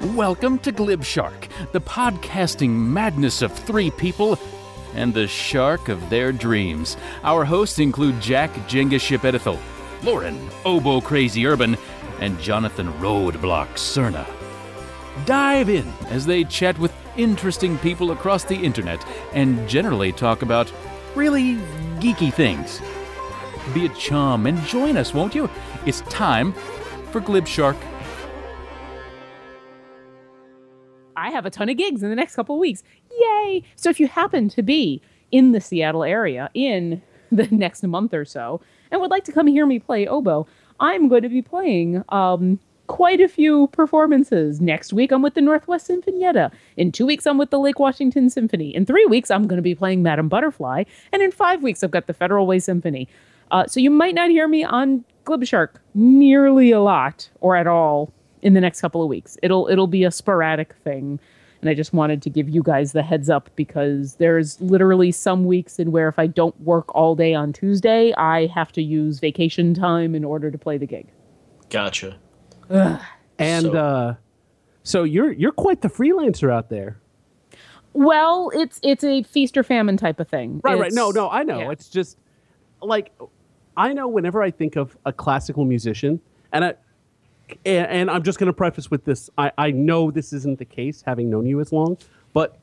Welcome to Glib Shark, the podcasting madness of three people and the shark of their dreams. Our hosts include Jack Jenga Ship Edithel, Lauren Oboe Crazy Urban, and Jonathan Roadblock Cerna. Dive in as they chat with interesting people across the internet and generally talk about really geeky things. Be a chum and join us, won't you? It's time for Glib Shark. I have a ton of gigs in the next couple weeks. Yay! So if you happen to be in the Seattle area in the next month or so and would like to come hear me play oboe, I'm going to be playing um, quite a few performances. Next week, I'm with the Northwest Sinfonietta. In two weeks, I'm with the Lake Washington Symphony. In three weeks, I'm going to be playing Madame Butterfly. And in five weeks, I've got the Federal Way Symphony. Uh, so you might not hear me on Glib Shark nearly a lot or at all in the next couple of weeks. It'll it'll be a sporadic thing. And I just wanted to give you guys the heads up because there's literally some weeks in where if I don't work all day on Tuesday, I have to use vacation time in order to play the gig. Gotcha. And So- uh, so you're you're quite the freelancer out there. Well, it's it's a feast or famine type of thing. Right, right. No, no, I know. yeah. It's just like I know whenever I think of a classical musician, and I and, and I'm just going to preface with this: I, I know this isn't the case, having known you as long, but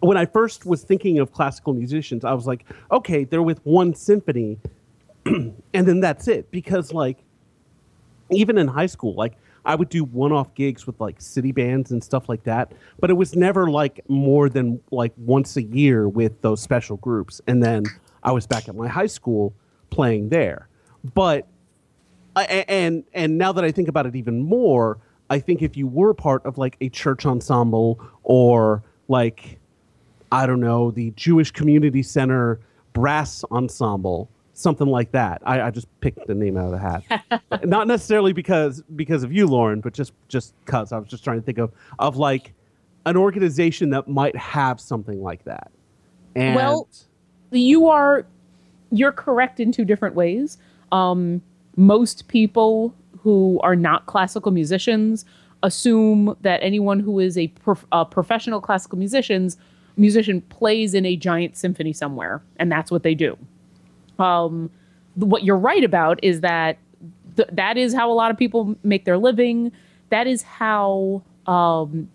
when I first was thinking of classical musicians, I was like, okay, they're with one symphony, and then that's it. Because like even in high school, like I would do one-off gigs with like city bands and stuff like that, but it was never like more than like once a year with those special groups. And then I was back at my high school playing there. But and and now that I think about it even more, I think if you were part of like a church ensemble or like I don't know, the Jewish Community Center brass ensemble, something like that. I, I just picked the name out of the hat. Not necessarily because because of you, Lauren, but just just cause I was just trying to think of of like an organization that might have something like that. And Well, you are you're correct in two different ways. Um, most people who are not classical musicians assume that anyone who is a, prof- a professional classical musicians musician plays in a giant symphony somewhere, and that's what they do. Um, what you're right about is that th- that is how a lot of people make their living. That is how um,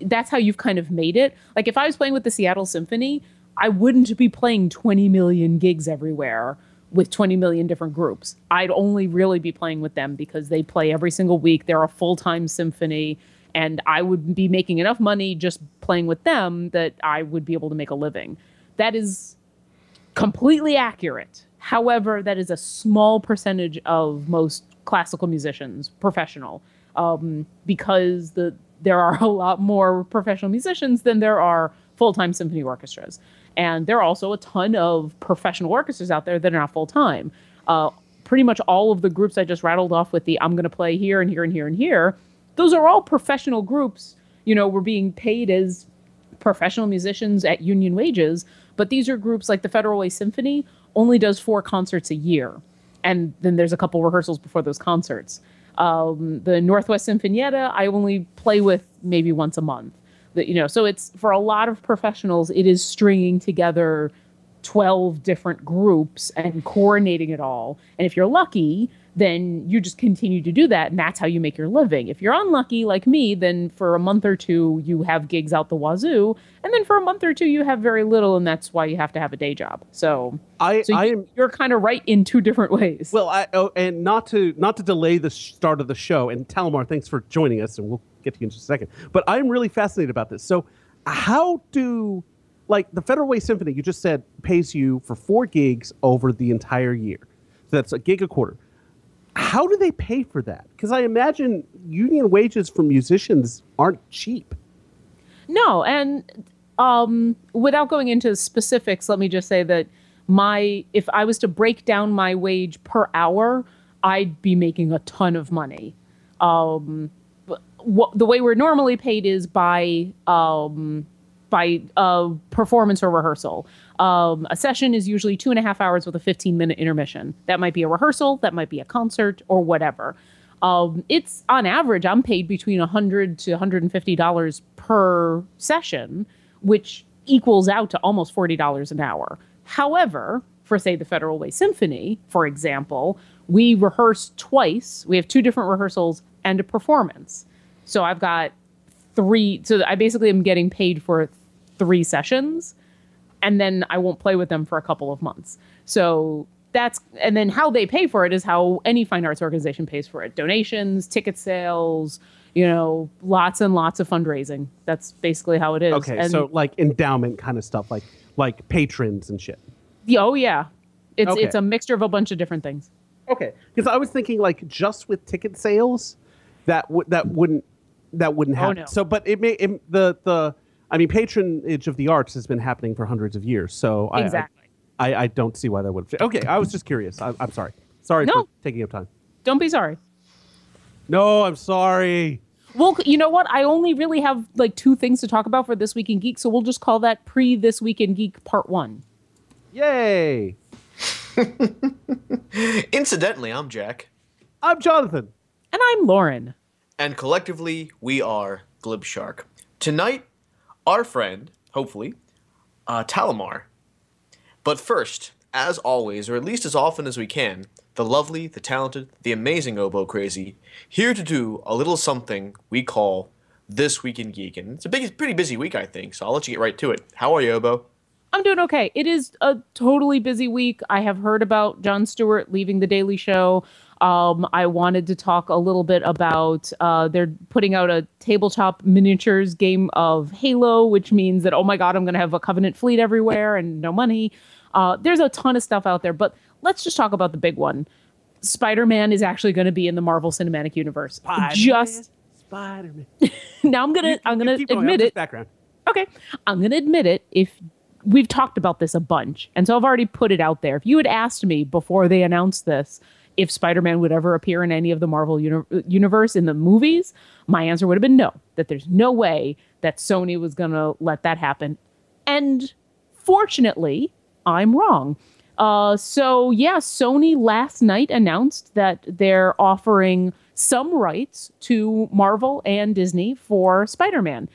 that's how you've kind of made it. Like if I was playing with the Seattle Symphony, I wouldn't be playing 20 million gigs everywhere with 20 million different groups. I'd only really be playing with them because they play every single week. They're a full-time symphony and I would be making enough money just playing with them that I would be able to make a living. That is completely accurate. However, that is a small percentage of most classical musicians, professional, um, because the there are a lot more professional musicians than there are full time symphony orchestras, and there are also a ton of professional orchestras out there that are not full time. Uh, pretty much all of the groups I just rattled off with the I'm going to play here and here and here and here, those are all professional groups. You know, we're being paid as professional musicians at union wages, but these are groups like the Federal Way Symphony only does four concerts a year. And then there's a couple rehearsals before those concerts. Um, the Northwest Sinfonietta, I only play with maybe once a month. The, you know, so it's for a lot of professionals, it is stringing together 12 different groups and coordinating it all. And if you're lucky, then you just continue to do that and that's how you make your living. If you're unlucky like me, then for a month or two you have gigs out the wazoo, and then for a month or two you have very little and that's why you have to have a day job. So I so I you, am you're kind of right in two different ways. Well, I, oh, and not to not to delay the start of the show, and Talumar, thanks for joining us, and we'll get to you in just a second. But I'm really fascinated about this. So, how do like the Federal Way Symphony? You just said pays you for four gigs over the entire year. So that's a gig a quarter. How do they pay for that? Because I imagine union wages for musicians aren't cheap. No, and um, without going into specifics, let me just say that my if I was to break down my wage per hour, I'd be making a ton of money. Um, what, the way we're normally paid is by um, by uh, performance or rehearsal. Um, a session is usually two and a half hours with a 15 minute intermission. That might be a rehearsal, that might be a concert, or whatever. Um, it's on average, I'm paid between 100 to 150 dollars per session, which equals out to almost 40 dollars an hour. However, for say the Federal Way Symphony, for example, we rehearse twice. We have two different rehearsals and a performance. So I've got three. So I basically am getting paid for three sessions, and then I won't play with them for a couple of months. So that's and then how they pay for it is how any fine arts organization pays for it: donations, ticket sales. You know, lots and lots of fundraising. That's basically how it is. Okay, and, so like endowment kind of stuff, like like patrons and shit. oh yeah, it's Okay. it's a mixture of a bunch of different things. Okay, because I was thinking like just with ticket sales, that would that wouldn't that wouldn't Oh, happen. no. So, but it may it, the the I mean patronage of the arts has been happening for hundreds of years. So I- I- Exactly. I, I, don't see why that would. Okay, I was just curious. I, I'm sorry. Sorry No. for taking up time. Don't be sorry. No, I'm sorry. Well, you know what? I only really have like two things to talk about for this week in geek, so we'll just call that pre this week in geek part one. Yay! Incidentally, I'm Jack, I'm Jonathan. And I'm Lauren. and collectively we are Glib Shark. Tonight, our friend, hopefully, uh, Talumar. But first, as always, or at least as often as we can, the lovely, the talented, the amazing Oboe Crazy, here to do a little something we call This Week in Geek. And it's a big, pretty busy week, I think, so I'll let you get right to it. How are you, Oboe? I'm doing okay. It is a totally busy week. I have heard about Jon Stewart leaving The Daily Show. Um, I wanted to talk a little bit about uh, they're putting out a tabletop miniatures game of Halo, which means that, oh my God, I'm going to have a Covenant fleet everywhere and no money. Uh, there's a ton of stuff out there, but let's just talk about the big one. Spider Man is actually going to be in the Marvel Cinematic Universe. Just Spider Man. now, I'm gonna I'm gonna admit it. Background. Okay, I'm going to admit it. If we've talked about this a bunch, and so I've already put it out there. If you had asked me before they announced this if Spider-Man would ever appear in any of the Marvel uni- universe in the movies, my answer would have been no. That there's no way that Sony was going to let that happen. And fortunately, I'm wrong. Uh, so yeah, Sony last night announced that they're offering some rights to Marvel and Disney for Spider-Man.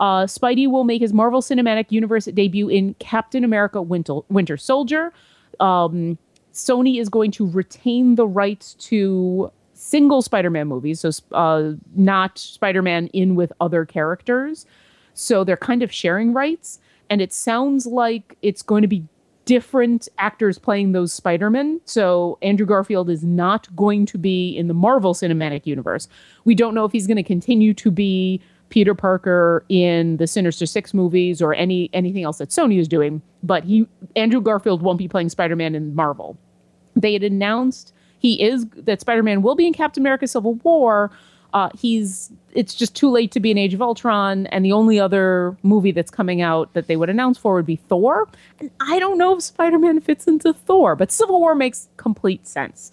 Uh, Spidey will make his Marvel Cinematic Universe debut in Captain America Winter, Winter Soldier. Um, Sony is going to retain the rights to single Spider-Man movies, so uh, not Spider-Man in with other characters. So they're kind of sharing rights, and it sounds like it's going to be different actors playing those Spider-Men. So Andrew Garfield is not going to be in the Marvel Cinematic Universe. We don't know if he's going to continue to be Peter Parker in the Sinister Six movies or any anything else that Sony is doing, but he Andrew Garfield won't be playing Spider-Man in Marvel. They had announced he is that Spider-Man will be in Captain America: Civil War. Uh, he's it's just too late to be in Age of Ultron, and the only other movie that's coming out that they would announce for would be Thor. And I don't know if Spider-Man fits into Thor, but Civil War makes complete sense.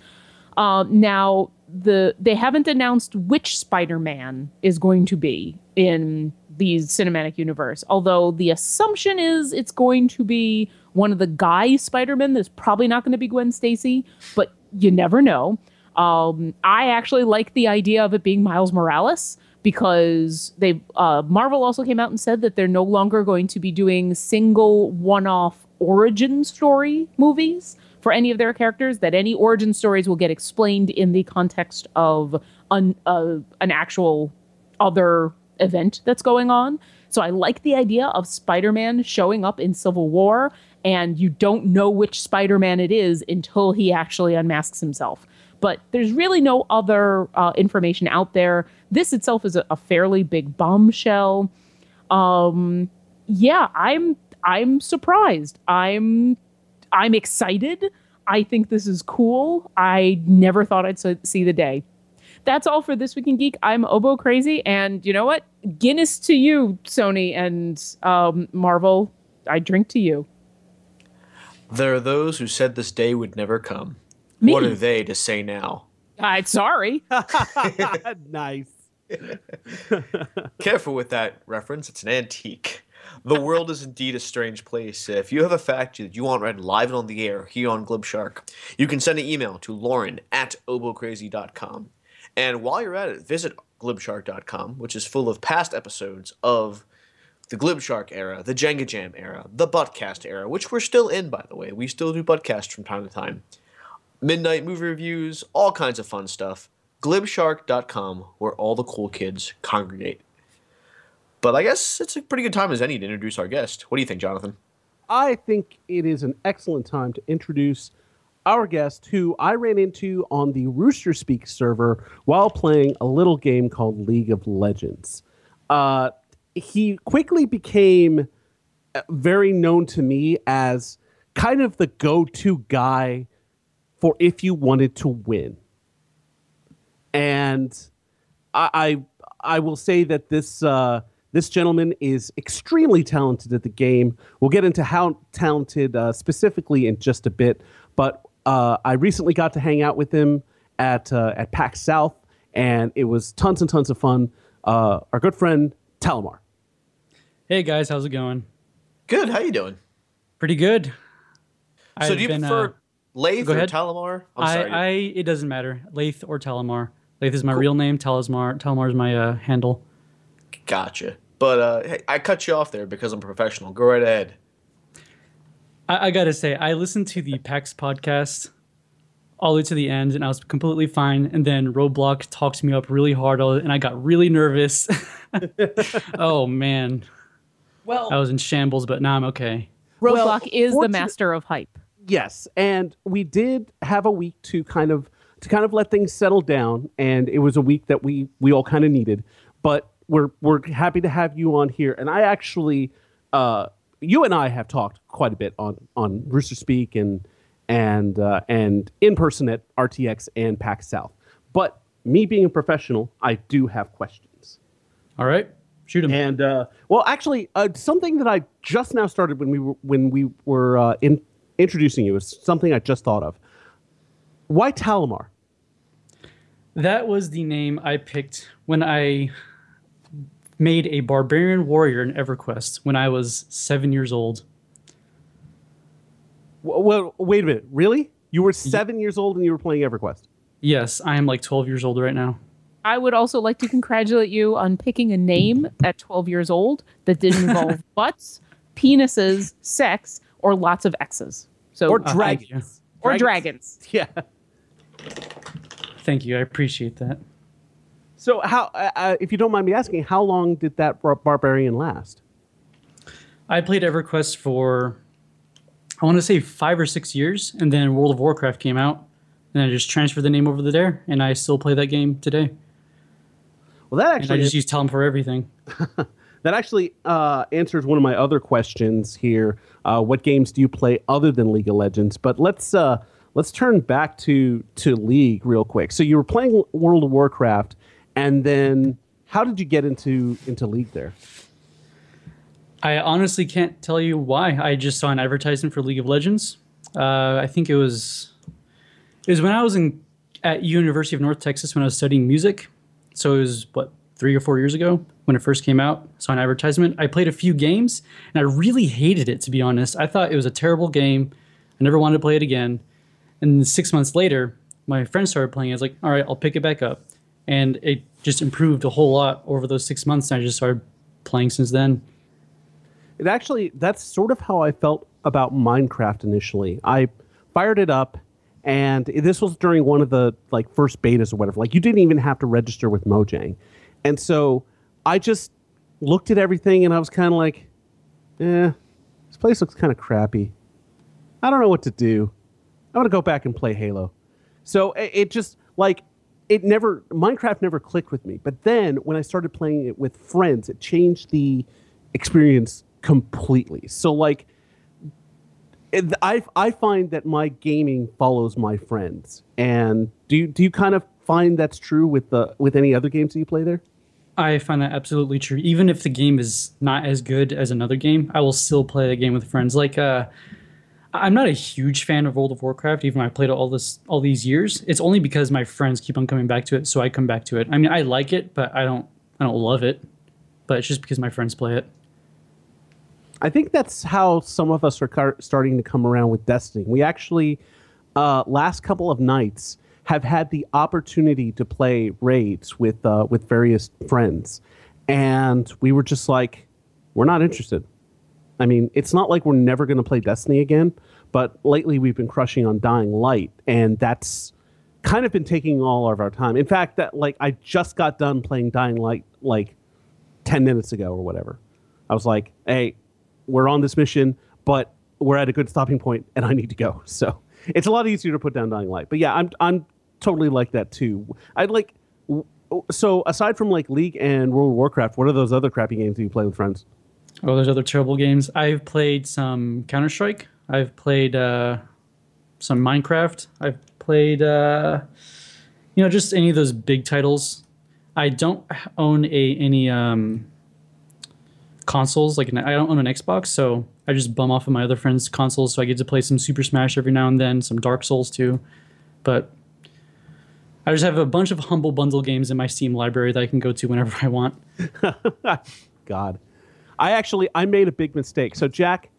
Uh, now the they haven't announced which Spider-Man is going to be in the cinematic universe. Although the assumption is it's going to be one of the guy Spider-Men. that's probably not going to be Gwen Stacy, but you never know. Um, I actually like the idea of it being Miles Morales because they uh, Marvel also came out and said that they're no longer going to be doing single one-off origin story movies for any of their characters. That any origin stories will get explained in the context of an uh, an actual other event that's going on. So I like the idea of Spider-Man showing up in Civil War and you don't know which Spider-Man it is until he actually unmasks himself. But there's really no other uh, information out there. This itself is a, a fairly big bombshell. Um, yeah, I'm I'm surprised. I'm I'm excited. I think this is cool. I never thought I'd see the day. That's all for this week in geek. I'm Oboe Crazy, and you know what? Guinness to you, Sony and um, Marvel. I drink to you. There are those who said this day would never come. Me. What are they to say now? I'm sorry. nice. Careful with that reference, it's an antique. The world is indeed a strange place. If you have a fact that you want read live and on the air here on Glibshark, you can send an email to lauren at obocrazy.com. And while you're at it, visit glibshark.com, which is full of past episodes of the Glibshark era, the Jenga Jam era, the Buttcast era, which we're still in, by the way. We still do Buttcast from time to time. Midnight movie reviews, all kinds of fun stuff. Glibshark.com, where all the cool kids congregate. But I guess it's a pretty good time as any to introduce our guest. What do you think, Jonathan? I think it is an excellent time to introduce our guest, who I ran into on the Rooster Speak server while playing a little game called League of Legends. Uh, he quickly became uh, very known to me as kind of the go to guy for if you wanted to win. And I, I I will say that this uh, this gentleman is extremely talented at the game. We'll get into how talented uh, specifically in just a bit, but uh, I recently got to hang out with him at uh, at PAX South, and it was tons and tons of fun. Uh, our good friend Talumar. Hey guys, how's it going? Good, how you doing? Pretty good. So I've do you been, prefer uh, Laith or ahead. Talumar? I'm I, sorry. I it doesn't matter. Laith or Talumar. Laith is my real name. Talumar Talumar is my uh, handle. Gotcha. But uh, hey, I cut you off there because I'm a professional. Go right ahead. I, I gotta say, I listened to the PAX podcast all the way to the end, and I was completely fine. And then Roadblock talked me up really hard, and I got really nervous. oh man, Well, I was in shambles, but now I'm okay. Roadblock Well, is the master of hype. Yes, and we did have a week to kind of to kind of let things settle down, and it was a week that we we all kind of needed. But we're we're happy to have you on here, and I actually, uh, you and I have talked quite a bit on on Rooster Speak and and uh, and in person at RTX and PAX South. But me being a professional, I do have questions. All right, shoot him. And uh, well, actually, uh, something that I just now started when we were when we were uh, in introducing you is something I just thought of. Why Talumar? That was the name I picked when I made a barbarian warrior in EverQuest when I was seven years old. Well, wait a minute. Really? You were seven years old and you were playing EverQuest. Yes, I am like 12 years old right now. I would also like to congratulate you on picking a name at 12 years old that didn't involve butts, penises, sex, or lots of X's. So Or thank dragons. or dragons. Yeah. Thank you. I appreciate that. So, how, uh, uh, if you don't mind me asking, how long did that bar- barbarian last? I played EverQuest for, I want to say five or six years, and then World of Warcraft came out, and I just transferred the name over to there, and I still play that game today. Well, that And I actually just use Tell 'em for everything. that actually uh, answers one of my other questions here. Uh, what games do you play other than League of Legends? But let's uh, let's turn back to to League real quick. So you were playing World of Warcraft, and then how did you get into into League there? I honestly can't tell you why. I just saw an advertisement for League of Legends. Uh, I think it was it was when I was in at University of North Texas when I was studying music. So it was what three or four years ago when it first came out. Saw an advertisement. I played a few games and I really hated it to be honest. I thought it was a terrible game. I never wanted to play it again. And six months later, my friend started playing. I was like, all right, I'll pick it back up, and it just improved a whole lot over those six months. And I just started playing since then. It actually that's sort of how I felt about Minecraft initially. I fired it up and this was during one of the like first betas or whatever. Like you didn't even have to register with Mojang. And so I just looked at everything and I was kind of like, "Eh, this place looks kind of crappy. I don't know what to do. I'm going to go back and play Halo." So it, it just like it never Minecraft never clicked with me. But then when I started playing it with friends, it changed the experience completely. So like I I find that my gaming follows my friends. And do you do you kind of find that's true with the with any other games that you play there? I find that absolutely true. Even if the game is not as good as another game, I will still play the game with friends. Like, uh, I'm not a huge fan of World of Warcraft, even though I played it all this all these years. It's only because my friends keep on coming back to it, so I come back to it. I mean, I like it, but I don't I don't love it. But it's just because my friends play it. I think that's how some of us are car- starting to come around with Destiny. We actually, uh, last couple of nights, have had the opportunity to play raids with uh, with various friends, and we were just like, we're not interested. I mean, it's not like we're never going to play Destiny again, but lately we've been crushing on Dying Light, and that's kind of been taking all of our time. In fact, that like I just got done playing Dying Light like 10 minutes ago or whatever. I was like, hey, we're on this mission, but we're at a good stopping point and I need to go. So it's a lot easier to put down Dying Light. But yeah, I'm, I'm totally like that too. I'd like, so aside from like League and World of Warcraft, what are those other crappy games that you play with friends? Oh, there's other terrible games. I've played some Counter Strike. I've played uh, some Minecraft. I've played, uh, you know, just any of those big titles. I don't own a any um, consoles. Like I don't own an Xbox, so I just bum off of my other friends' consoles. So I get to play some Super Smash every now and then, some Dark Souls too. But I just have a bunch of humble bundle games in my Steam library that I can go to whenever I want. God. I actually I made a big mistake. So Jack,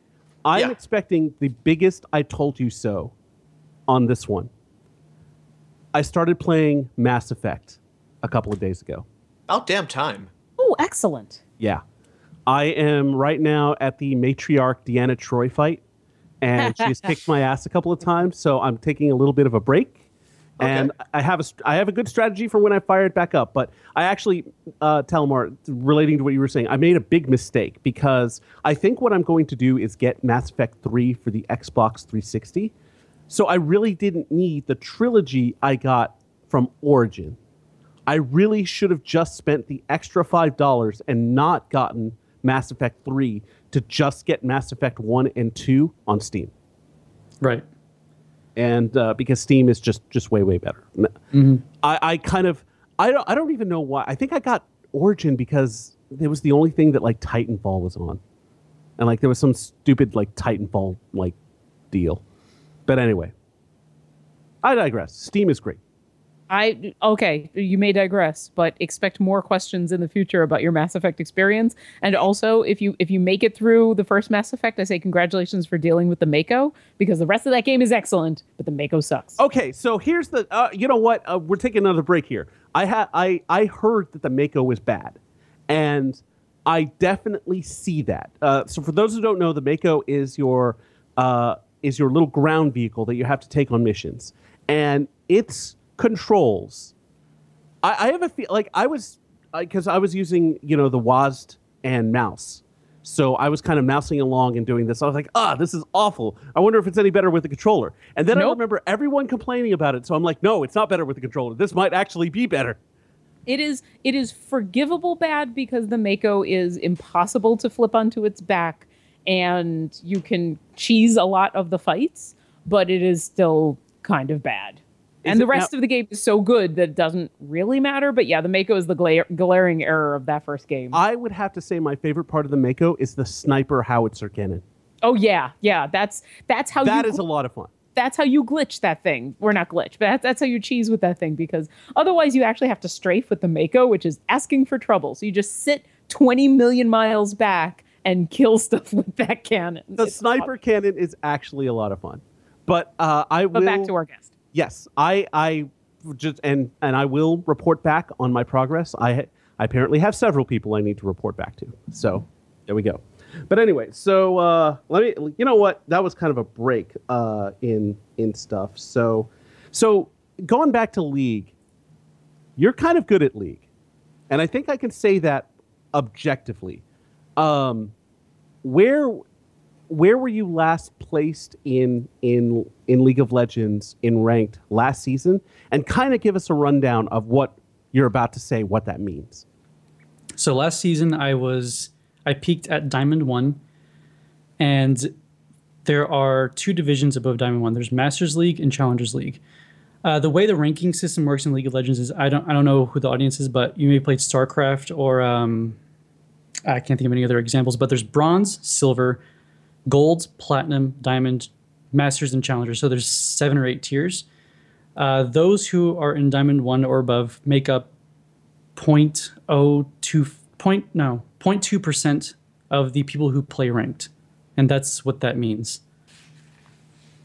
I'm Yeah. expecting the biggest I told you so on this one. I started playing Mass Effect a couple of days ago. About damn time. Oh, excellent. Yeah. I am right now at the matriarch Deanna Troy fight, and she's kicked my ass a couple of times, so I'm taking a little bit of a break. And I have a I have a good strategy for when I fire it back up. But I actually, uh, Talumar, relating to what you were saying, I made a big mistake because I think what I'm going to do is get Mass Effect 3 for the Xbox 360. So I really didn't need the trilogy I got from Origin. I really should have just spent the extra five dollars and not gotten Mass Effect 3 to just get Mass Effect 1 and 2 on Steam. Right. And uh, because Steam is just just way way better. I, I kind of I don't I don't even know why. I think I got Origin because it was the only thing that like Titanfall was on. And like there was some stupid like Titanfall like deal. But anyway. I digress. Steam is great. I okay, you may digress, but expect more questions in the future about your Mass Effect experience. And also, if you if you make it through the first Mass Effect, I say congratulations for dealing with the Mako because the rest of that game is excellent, but the Mako sucks. Okay, so here's the. Uh, you know what? Uh, we're taking another break here. I had I I heard that the Mako was bad, and I definitely see that. Uh, so for those who don't know, the Mako is your uh, is your little ground vehicle that you have to take on missions, and its controls. I, I have a feel like I was because I was using you know the WASD and mouse. So I was kind of mousing along and doing this. I was like, ah, this is awful. I wonder if it's any better with the controller. And then I remember everyone complaining about it. So I'm like, no, it's not better with the controller. This might actually be better. It is it is forgivable bad because the Mako is impossible to flip onto its back and you can cheese a lot of the fights, but it is still kind of bad. Is and the rest now- of the game is so good that it doesn't really matter. But yeah, the Mako is the gla- glaring error of that first game. I would have to say my favorite part of the Mako is the sniper howitzer cannon. oh yeah, yeah. That's that's how That you is a lot of fun. that's how you glitch that thing. We're not glitch, but that's, that's how you cheese with that thing because otherwise you actually have to strafe with the Mako, which is asking for trouble. So you just sit 20 million miles back and kill stuff with that cannon. The It's sniper cannon is actually a lot of fun. But uh, I But will. back to our guest. Yes, I I just and and I will report back on my progress. I I apparently have several people I need to report back to. So there we go. But anyway, so uh, let me. You know what? That was kind of a break uh, in in stuff. So so going back to League, you're kind of good at League, and I think I can say that objectively. Um, where where were you last placed in in in League of Legends in ranked last season? And kind of give us a rundown of what you're about to say, what that means. So last season I was I peaked at Diamond One, and there are two divisions above Diamond One. There's Masters League and Challengers League. Uh, the way the ranking system works in League of Legends is I don't I don't know who the audience is, but you may played StarCraft or um, I can't think of any other examples. But there's bronze, silver, gold, platinum, diamond, masters, and challenger. So there's seven or eight tiers. Uh, those who are in diamond one or above make up 0.02 point no 0.2 percent of the people who play ranked, and that's what that means.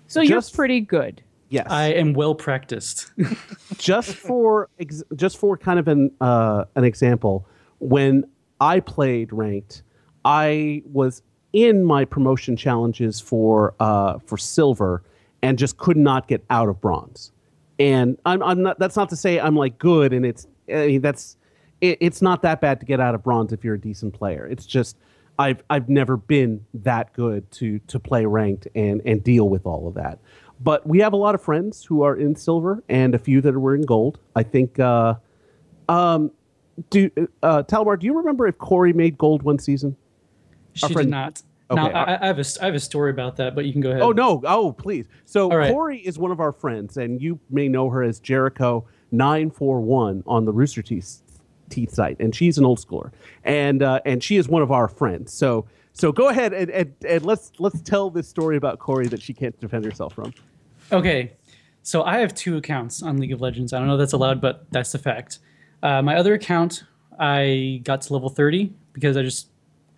So you're pretty good. Yes. I am well practiced. just for ex- just for kind of an uh, an example, when I played ranked, I was in my promotion challenges for uh, for silver and just could not get out of bronze. And I'm, I'm not. That's not to say I'm like good, and it's I mean, that's it, it's not that bad to get out of bronze if you're a decent player. It's just I've I've never been that good to to play ranked and and deal with all of that. But we have a lot of friends who are in silver and a few that are in gold. I think. Uh, um, do uh, Talumar, do you remember if Corey made gold one season? She friend- did not. Now I, I have a I have a story about that, but you can go ahead. Oh no! Oh please. So right. Corey is one of our friends, and you may know her as Jericho nine four one on the Rooster Teeth, Teeth site, and she's an old schooler, and uh, and she is one of our friends. So so go ahead and, and, and let's let's tell this story about Corey that she can't defend herself from. Okay, so I have two accounts on League of Legends. I don't know if that's allowed, but that's the fact. Uh, my other account, I got to level 30 because I just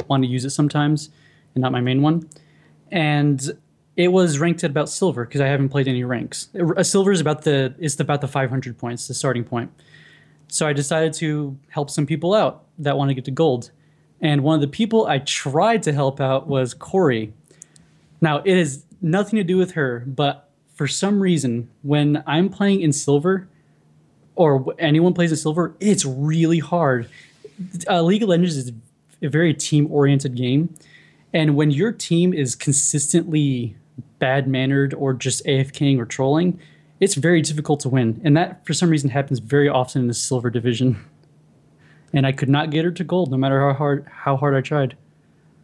want to use it sometimes and not my main one. And it was ranked at about silver because I haven't played any ranks. A silver is about the it's about the 500 points, the starting point. So I decided to help some people out that want to get to gold. And one of the people I tried to help out was Corey. Now, it has nothing to do with her, but for some reason, when I'm playing in silver, or anyone plays in silver, it's really hard. Uh, League of Legends is a very team oriented game. And when your team is consistently bad mannered or just AFKing or trolling, it's very difficult to win. And that, for some reason, happens very often in the silver division. And I could not get her to gold no matter how hard how hard I tried.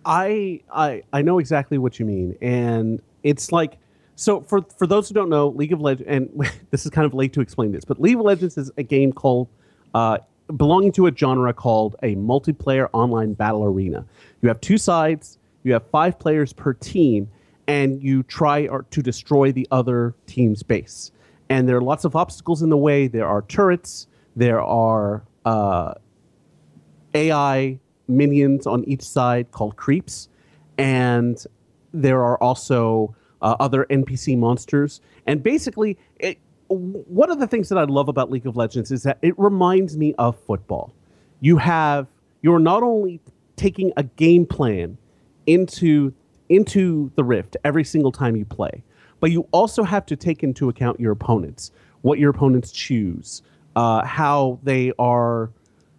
I I I know exactly what you mean, and it's like so for for those who don't know, League of Legends, and this is kind of late to explain this, but League of Legends is a game called uh, belonging to a genre called a multiplayer online battle arena. You have two sides, you have five players per team, and you try to destroy the other team's base. And there are lots of obstacles in the way. There are turrets. There are uh, AI minions on each side called creeps, and there are also uh, other NPC monsters. And basically, one of the things that I love about League of Legends is that it reminds me of football. You have you're not only taking a game plan into into the rift every single time you play, but you also have to take into account your opponents, what your opponents choose, uh, how they are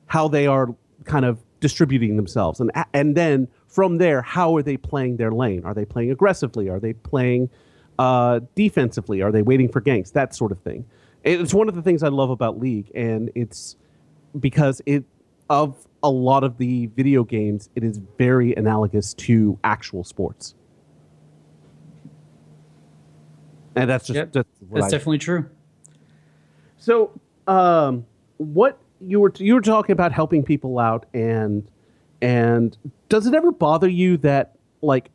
how they are kind of distributing themselves. And and then from there how are they playing their lane? Are they playing aggressively? Are they playing uh, defensively are they waiting for ganks? That sort of thing. It's one of the things i love about league and it's because it of a lot of the video games it is very analogous to actual sports. And that's just Yep, that's, That's definitely true. so, um, what you were you were talking about helping people out, and and does it ever bother you that like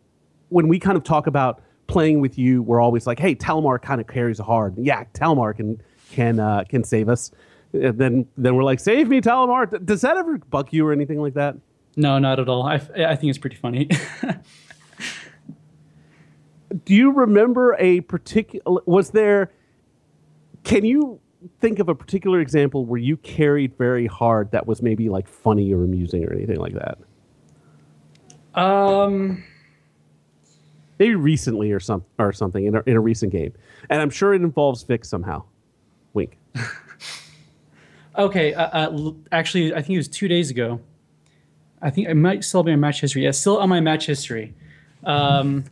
when we kind of talk about playing with you, we're always like, hey, Talumar kind of carries hard. Yeah, Talumar can can uh, can save us. And then then we're like, save me, Talumar. D- Does that ever bug you or anything like that? No, not at all. I, I think it's pretty funny. do you remember a particular was there can you think of a particular example where you carried very hard that was maybe like funny or amusing or anything like that um, maybe recently or some or something in a, in a recent game and i'm sure it involves vic somehow wink okay. Uh, uh, actually, I think it was two days ago. I think I might still be on match history. Yeah, still on my match history. Um,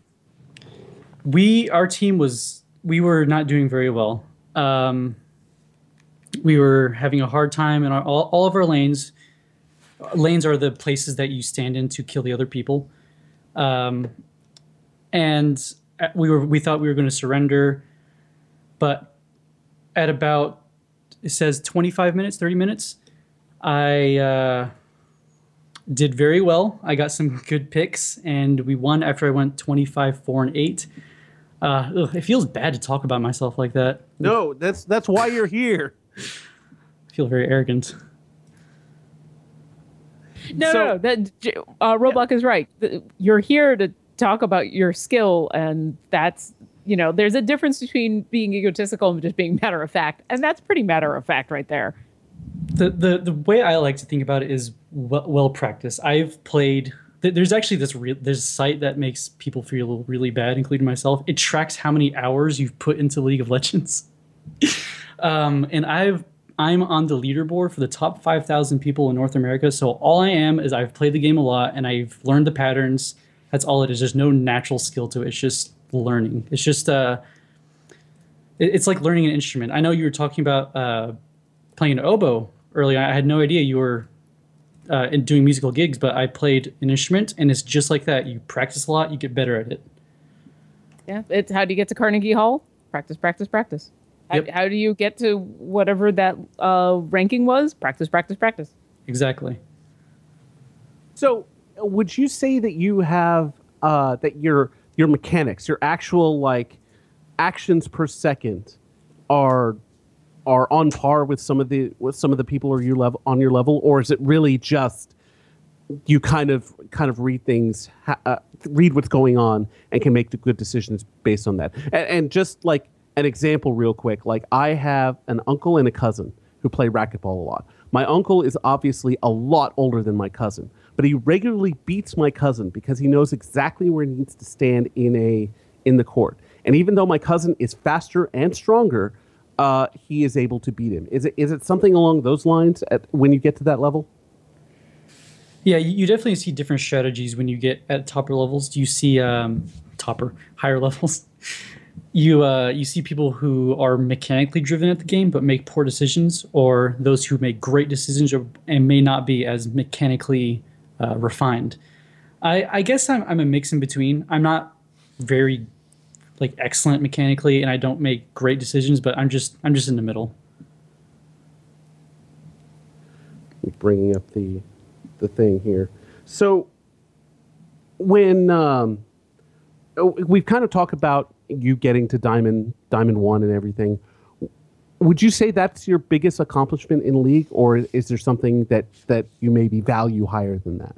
we, our team was, we were not doing very well. Um, we were having a hard time in our, all, all of our lanes. Lanes are the places that you stand in to kill the other people. Um, and uh, we were we thought we were going to surrender, but at about it says 25 minutes, 30 minutes, I uh, did very well. I got some good picks, and we won after I went 25, four, and eight. Uh, ugh, it feels bad to talk about myself like that. No, that's that's why you're here. I feel very arrogant. No, So- no, no. That uh, Roadblock is right. You're here to talk about your skill, and that's you know, there's a difference between being egotistical and just being matter of fact, and that's pretty matter of fact right there. the the the way I like to think about it is well, well practiced. I've played. There's actually this re- there's a site that makes people feel really bad, including myself. It tracks how many hours you've put into League of Legends, um, and I've I'm on the leaderboard for the top five thousand people in North America. So all I am is I've played the game a lot and I've learned the patterns. That's all it is. There's no natural skill to it. It's just learning. It's just uh, it- it's like learning an instrument. I know you were talking about uh, playing an oboe earlier. I had no idea you were uh, in doing musical gigs, but I played an instrument, and it's just like that. You practice a lot, you get better at it. Yeah, it's how do you get to Carnegie Hall? Practice, practice, practice. How, Yep. how do you get to whatever that uh, ranking was? Practice, practice, practice. Exactly. So, would you say that you have uh, that your your mechanics, your actual like actions per second, are are on par with some of the with some of the people or you level on your level, or is it really just you kind of kind of read things, uh, read what's going on, and can make the good decisions based on that? And, and just like an example, real quick, like I have an uncle and a cousin who play racquetball a lot. My uncle is obviously a lot older than my cousin, but he regularly beats my cousin because he knows exactly where he needs to stand in a in the court. And even though my cousin is faster and stronger, uh, he is able to beat him. Is it is it something along those lines at, when you get to that level? Yeah, you, definitely see different strategies when you get at topper levels. Do you see um, topper higher levels. You uh, you see people who are mechanically driven at the game but make poor decisions, or those who make great decisions and may not be as mechanically uh, refined. I, I guess I'm, I'm a mix in between. I'm not very like excellent mechanically, and I don't make great decisions, but I'm just I'm just in the middle. bringing up the the thing here. So when um, oh, we've kind of talked about you getting to diamond diamond one and everything, would you say that's your biggest accomplishment in league, or is there something that that you maybe value higher than that?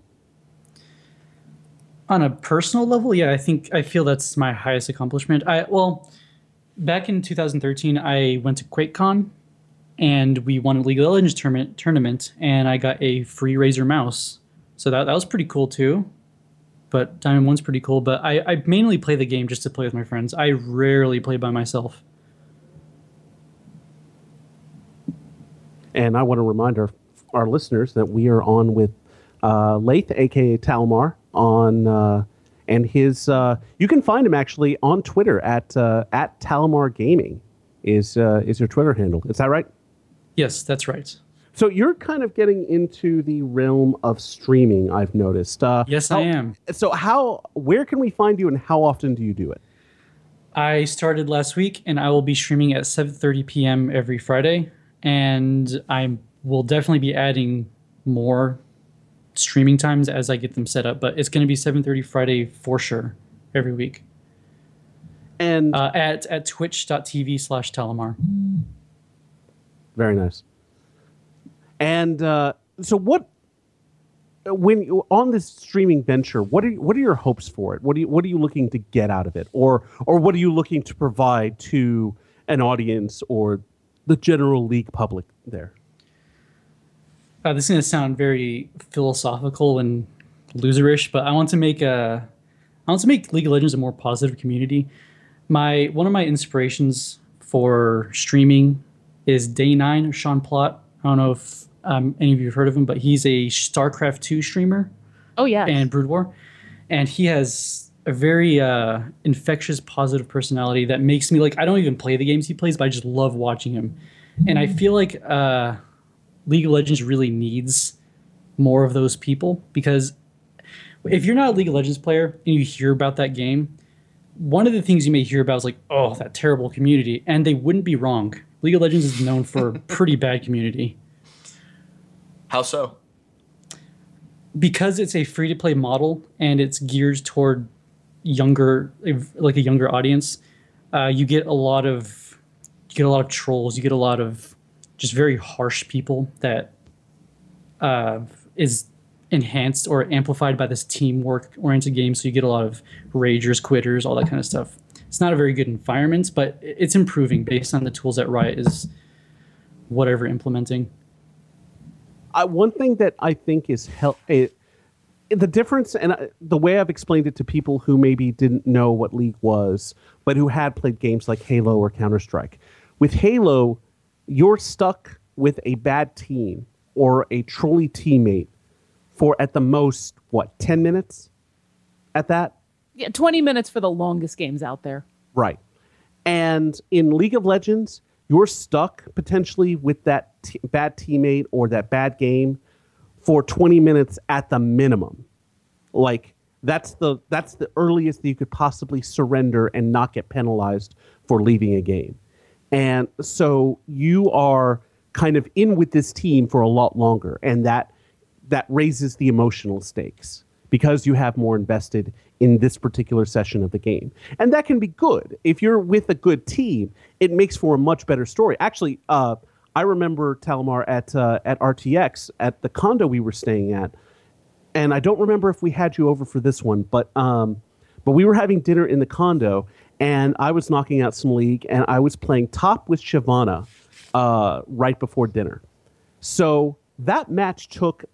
on a personal level, yeah, I think I feel that's my highest accomplishment. I well, back in 2013, I went to QuakeCon, and we won a League of Legends tournament. Tournament, and I got a free Razer mouse, so that that was pretty cool too. But Diamond One's pretty cool. But I, I mainly play the game just to play with my friends. I rarely play by myself. And I want to remind our our listeners that we are on with uh, Laith, aka Talumar, on uh, and his. Uh, you can find him actually on Twitter at uh, at Talumar Gaming. Is uh, is your Twitter handle? Is that right? Yes, that's right. So you're kind of getting into the realm of streaming. I've noticed. Uh, Yes, I am. So how? Where can we find you, and how often do you do it? I started last week, and I will be streaming at 7:30 p.m. every Friday, and I will definitely be adding more streaming times as I get them set up. But it's going to be 7:30 Friday for sure every week And uh, at at twitch.tv/slash Talumar. Very nice. And uh, so, what when on this streaming venture? What are what are your hopes for it? What are you what are you looking to get out of it, or or what are you looking to provide to an audience or the general league public there? Uh, this is going to sound very philosophical and loserish, but I want to make a I want to make League of Legends a more positive community. My one of my inspirations for streaming is Day Nine, Sean Plott. I don't know if um, any of you have heard of him, but he's a StarCraft two streamer Oh yeah. and Brood War, and he has a very uh, infectious, positive personality that makes me like. I don't even play the games he plays, but I just love watching him, and I feel like uh, League of Legends really needs more of those people because if you're not a League of Legends player and you hear about that game, one of the things you may hear about is like, oh, that terrible community, and they wouldn't be wrong. League of Legends is known for a pretty bad community How so? because it's a free to play model and it's geared toward younger, like a younger audience. Uh, you get a lot of you get a lot of trolls. You get a lot of just very harsh people that uh, is enhanced or amplified by this teamwork oriented game. So you get a lot of ragers, quitters, all that kind of stuff. It's not a very good environment, but it's improving based on the tools that Riot is whatever implementing. I, one thing that I think is hel- it, the difference, and uh, the way I've explained it to people who maybe didn't know what League was, but who had played games like Halo or Counter Strike. With Halo, you're stuck with a bad team or a trolly teammate for at the most what ten minutes. At that, Yeah, 20 minutes for the longest games out there. Right. And in League of Legends, you're stuck potentially with that t- bad teammate or that bad game for 20 minutes at the minimum. Like that's the that's the earliest that you could possibly surrender and not get penalized for leaving a game. And so you are kind of in with this team for a lot longer and that that raises the emotional stakes because you have more invested in this particular session of the game. And that can be good. If you're with a good team, it makes for a much better story. Actually, uh, I remember Talumar at uh, at RTX at the condo we were staying at, and I don't remember if we had you over for this one, but um, but we were having dinner in the condo, and I was knocking out some league, and I was playing top with Shyvana uh, right before dinner. So that match took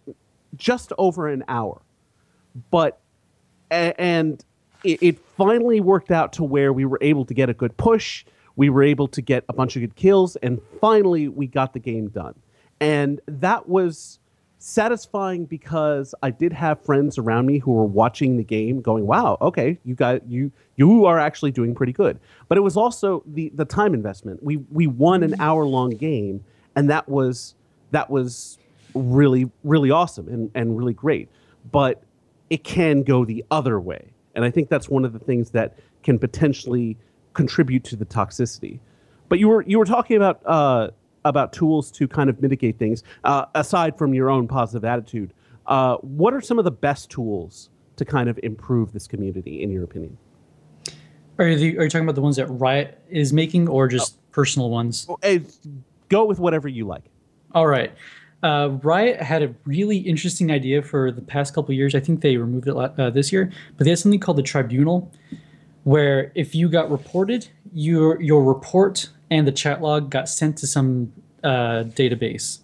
just over an hour, but and it finally worked out to where we were able to get a good push. We were able to get a bunch of good kills, and finally we got the game done. And that was satisfying because I did have friends around me who were watching the game, going, "Wow, okay, you got you you are actually doing pretty good." But it was also the the time investment. We we won an hour long game, and that was that was really really awesome and and really great. But it can go the other way. And I think that's one of the things that can potentially contribute to the toxicity. But you were you were talking about uh, about tools to kind of mitigate things uh, aside from your own positive attitude. Uh, what are some of the best tools to kind of improve this community, in your opinion? Are you, are you talking about the ones that Riot is making or just personal ones? Go with whatever you like. All right. Uh, Riot had a really interesting idea for the past couple years. I think they removed it uh, this year, but they had something called the Tribunal, where if you got reported, your your report and the chat log got sent to some uh, database,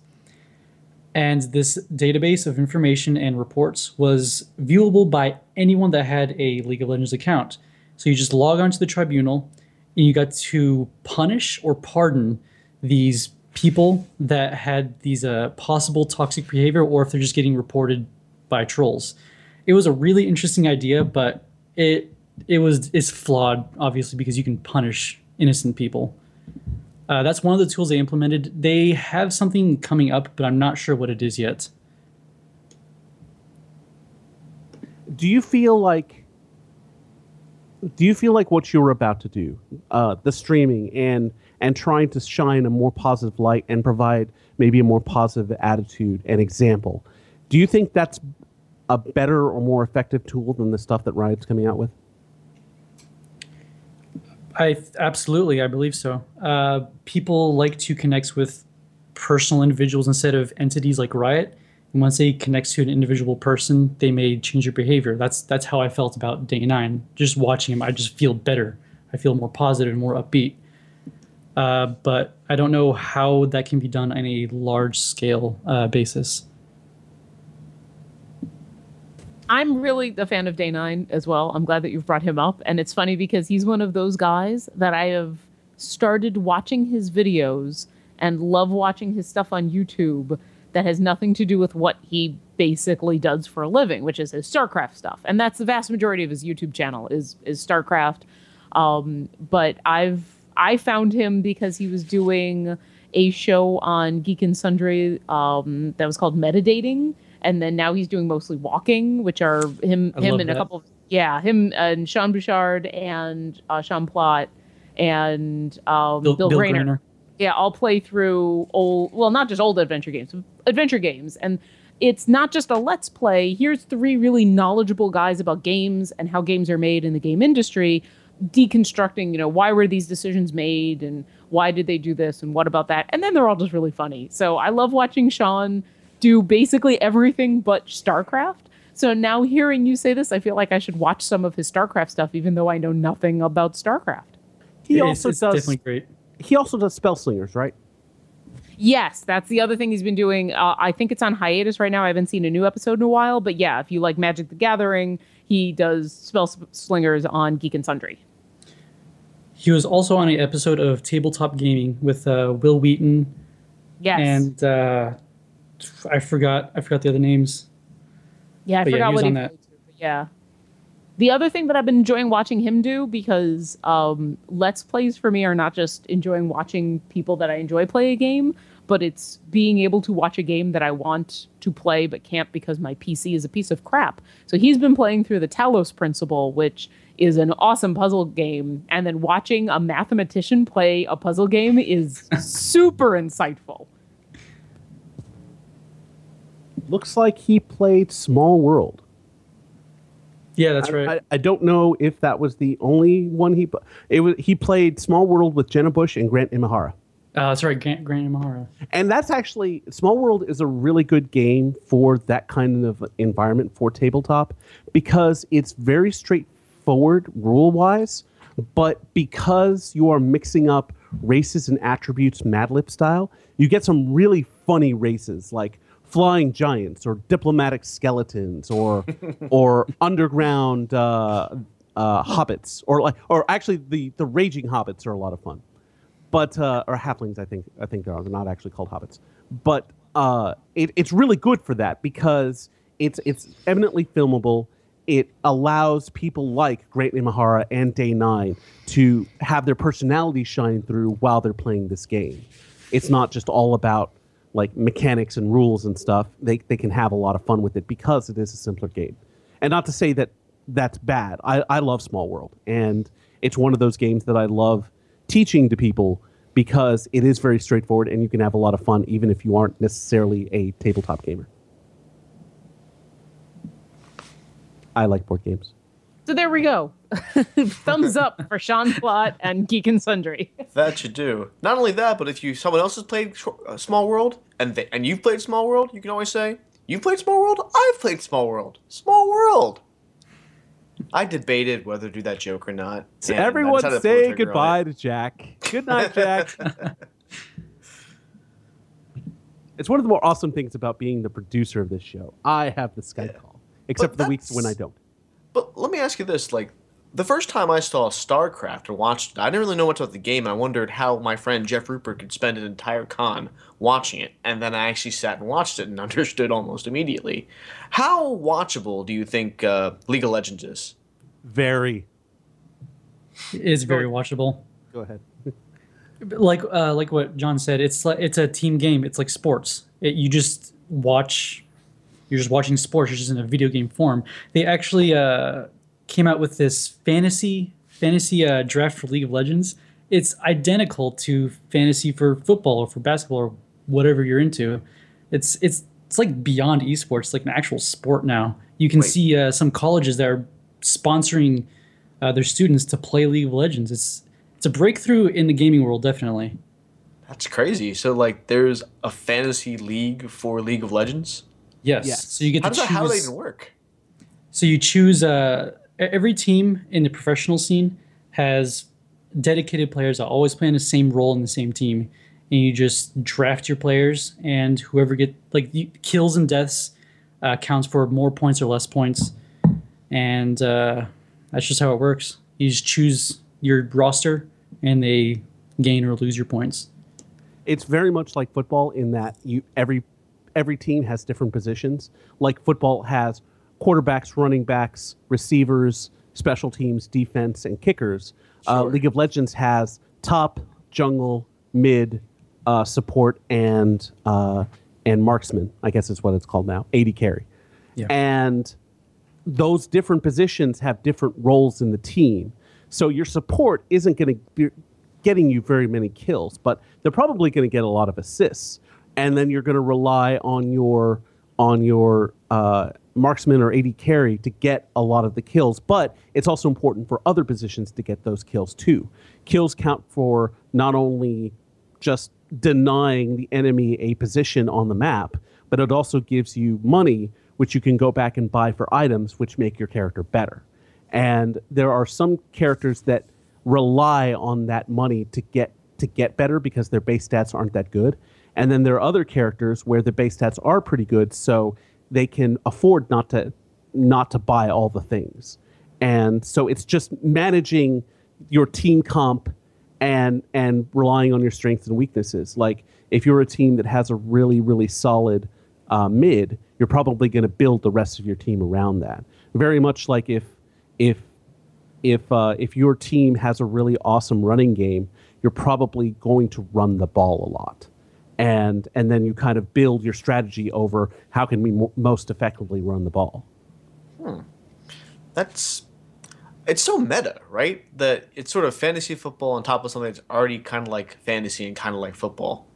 and this database of information and reports was viewable by anyone that had a League of Legends account. So you just log on to the Tribunal, and you got to punish or pardon these people that had these uh, possible toxic behavior or if they're just getting reported by trolls. It was a really interesting idea, but it it was it's flawed obviously because you can punish innocent people. Uh, that's one of the tools they implemented. They have something coming up, but I'm not sure what it is yet. do you feel like do you feel like what you're about to do uh, the streaming and and trying to shine a more positive light and provide maybe a more positive attitude and example do you think that's a better or more effective tool than the stuff that riot's coming out with I absolutely, I believe so. Uh, people like to connect with personal individuals instead of entities like Riot. And once they connect to an individual person, they may change their behavior. That's that's how I felt about Day Nine. Just watching him, I just feel better. I feel more positive and more upbeat. Uh, but I don't know how that can be done on a large scale uh, basis. I'm really a fan of Day Nine as well. I'm glad that you've brought him up. And it's funny because he's one of those guys that I have started watching his videos and love watching his stuff on YouTube that has nothing to do with what he basically does for a living, which is his StarCraft stuff. And that's the vast majority of his YouTube channel is is StarCraft. Um, but I've I found him because he was doing a show on Geek and Sundry um, that was called Metadating, and then now he's doing mostly walking, which are him I him and a couple of Yeah, him and Sean Bouchard and uh, Sean Plott and um, Bill, Bill, Bill Grainer. Grainer. Yeah, I'll play through old, well, not just old adventure games, adventure games. And it's not just a let's play. Here's three really knowledgeable guys about games and how games are made in the game industry, deconstructing, you know, why were these decisions made and why did they do this and what about that? And then they're all just really funny. So I love watching Sean do basically everything but StarCraft. So now hearing you say this, I feel like I should watch some of his StarCraft stuff, even though I know nothing about StarCraft. He It's- also it's does. definitely great. He also does Spellslingers, right? Yes, that's the other thing he's been doing. Uh, I think it's on hiatus right now. I haven't seen a new episode in a while, but yeah, if you like Magic the Gathering, he does spell slingers on Geek and Sundry. He was also on an episode of Tabletop Gaming with uh, Wil Wheaton Yes, and uh, I forgot I forgot the other names. yeah, I but yeah, forgot he was what he on that. played to, but yeah. The other thing that I've been enjoying watching him do because um, Let's Plays for me are not just enjoying watching people that I enjoy play a game, but it's being able to watch a game that I want to play but can't because my PC is a piece of crap. So he's been playing through the Talos Principle, which is an awesome puzzle game, and then watching a mathematician play a puzzle game is super insightful. Looks like he played Small World. Yeah, that's I- right. I, I don't know if that was the only one he. It was he played Small World with Jenna Busch and Grant Imahara. uh, that's right, Grant, Grant Imahara. And that's actually Small World is a really good game for that kind of environment for tabletop because it's very straightforward rule wise, but because you are mixing up races and attributes Mad Lib style, you get some really funny races like flying giants or diplomatic skeletons or or underground uh, uh, hobbits or like or actually the the raging hobbits are a lot of fun but uh, or halflings, I think I think they are. They're not actually called hobbits, but uh, it, it's really good for that because it's it's eminently filmable. It allows people like Grant Imahara and Day Nine to have their personality shine through while they're playing this game. It's not just all about like mechanics and rules and stuff. They they can have a lot of fun with it because it is a simpler game. And not to say that that's bad. I, I love Small World, and it's one of those games that I love teaching to people because it is very straightforward and you can have a lot of fun even if you aren't necessarily a tabletop gamer. I like board games. So there we go. Thumbs up for Sean Plott and Geek and Sundry. That you do. Not only that, but if you someone else has played Sh- uh, Small World and they, and you've played Small World, you can always say, "You've played Small World. I've played Small World. Small World." I debated whether to do that joke or not. and I Everyone decided to pull the say goodbye to Jack. Good night, Jack. it's one of the more awesome things about being the producer of this show. I have the Skype call, except But for the weeks when I don't. But let me ask you this: like, the first time I saw StarCraft or watched it, I didn't really know much about the game. I wondered how my friend Jeff Rupert could spend an entire con watching it, and then I actually sat and watched it and understood almost immediately. How watchable do you think uh, League of Legends is? Very. It is very watchable. Go ahead. like uh, like what John said, it's like it's a team game. It's like sports. It, you just watch. You're just watching sports. You're just in a video game form. They actually uh, came out with this fantasy fantasy uh, draft for League of Legends. It's identical to fantasy for football or for basketball or whatever you're into. It's it's it's like beyond esports, like an actual sport now. You can Wait. see uh, some colleges that are sponsoring uh, their students to play League of Legends. It's it's a breakthrough in the gaming world, definitely. That's crazy. So, like, there's a fantasy league for League of Legends. Yes. Yes. So you get How to does that? How does that even work? So you choose. Uh, every team in the professional scene has dedicated players that always play in the same role in the same team, and you just draft your players, and whoever get like kills and deaths uh, counts for more points or less points, and uh, that's just how it works. You just choose your roster, and they gain or lose your points. it's very much like football in that you every every team has different positions. Like football has quarterbacks, running backs, receivers, special teams, defense, and kickers. Uh, League of Legends has top, jungle, mid, uh, support, and uh, and marksman. I guess is what it's called now. AD carry. Yeah. And those different positions have different roles in the team. So your support isn't going to be getting you very many kills, but they're probably going to get a lot of assists. And then you're going to rely on your on your uh, marksman or AD carry to get a lot of the kills. But it's also important for other positions to get those kills too. Kills count for not only just denying the enemy a position on the map, but it also gives you money which you can go back and buy for items which make your character better. And there are some characters that rely on that money to get to get better because their base stats aren't that good. And then there are other characters where the base stats are pretty good, so they can afford not to not to buy all the things. And so it's just managing your team comp and and relying on your strengths and weaknesses. Like if you're a team that has a really really solid uh, mid, you're probably going to build the rest of your team around that. Very much like if if if uh, if your team has a really awesome running game, you're probably going to run the ball a lot, and and then you kind of build your strategy over how can we mo- most effectively run the ball. Hmm. That's it's so meta, right? That it's sort of fantasy football on top of something that's already kind of like fantasy and kind of like football.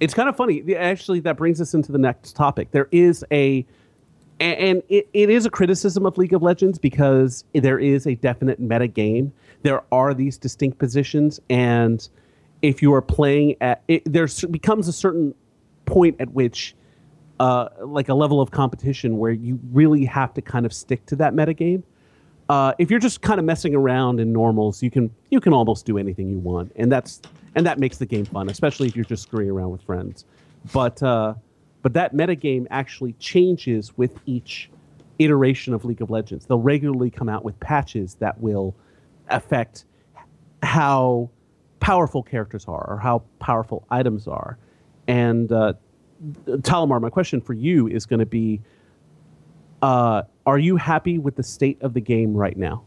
It's kind of funny. Actually, that brings us into the next topic. There is a, a- and it, it is a criticism of League of Legends because there is a definite meta game. There are these distinct positions, and if you are playing at, it, there becomes a certain point at which, uh, like a level of competition where you really have to kind of stick to that metagame. Uh, if you're just kind of messing around in normals, you can you can almost do anything you want, and that's and that makes the game fun, especially if you're just screwing around with friends. But uh, but that metagame actually changes with each iteration of League of Legends. They'll regularly come out with patches that will affect how powerful characters are or how powerful items are. And uh, Talumar, my question for you is going to be: uh, Are you happy with the state of the game right now?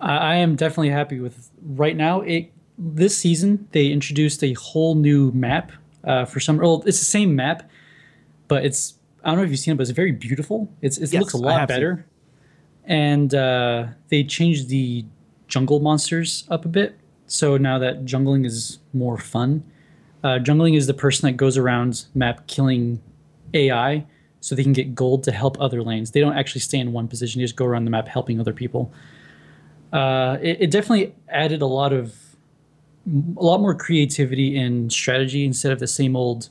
I am definitely happy with right now. It this season they introduced a whole new map uh, for some. Well, it's the same map, but it's I don't know if you've seen it, but it's very beautiful. It's it Yes, looks a lot better, and uh, they changed the jungle monsters up a bit. So now that jungling is more fun, uh, jungling is the person that goes around map killing AI so they can get gold to help other lanes. They don't actually stay in one position; they just go around the map helping other people. Uh, it, it definitely added a lot of a lot more creativity in strategy instead of the same old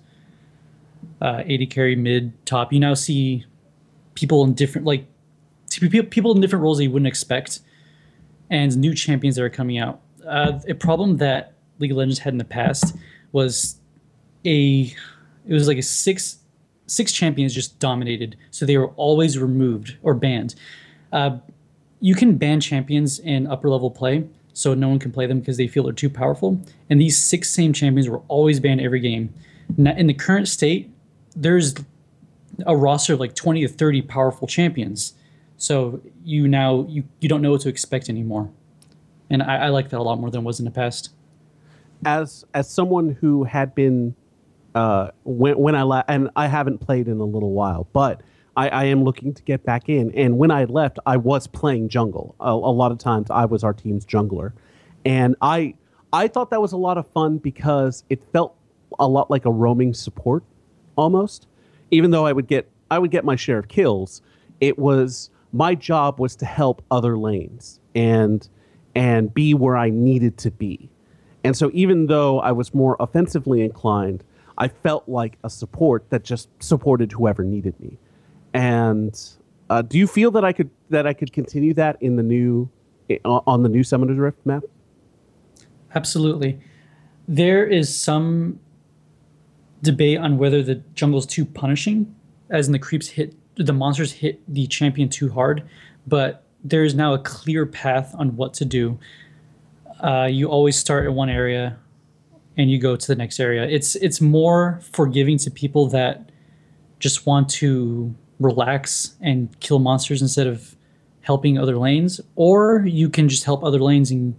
uh, AD carry mid top. You now see people in different like people in different roles that you wouldn't expect, and new champions that are coming out. Uh, a problem that League of Legends had in the past was a it was like a six six champions just dominated, so they were always removed or banned. Uh, you can ban champions in upper level play, so no one can play them because they feel they're too powerful. And these six same champions were always banned every game. Now, in the current state, there's a roster of like 20 to 30 powerful champions. So you now you, you don't know what to expect anymore. And I, I like that a lot more than was in the past. as as someone who had been uh, when when I la- and I haven't played in a little while, but I, I am looking to get back in. And when I left, I was playing jungle. A, a lot of times, I was our team's jungler, and I I thought that was a lot of fun because it felt a lot like a roaming support almost. Even though I would get I would get my share of kills, it was my job was to help other lanes and and be where I needed to be. And so even though I was more offensively inclined, I felt like a support that just supported whoever needed me. And uh, do you feel that I could that I could continue that in the new on the new Summoner's Rift map? Absolutely. There is some debate on whether the jungle's too punishing, as in the creeps hit the monsters hit the champion too hard, but there is now a clear path on what to do. Uh, you always start in one area and you go to the next area. It's it's more forgiving to people that just want to relax and kill monsters instead of helping other lanes, or you can just help other lanes and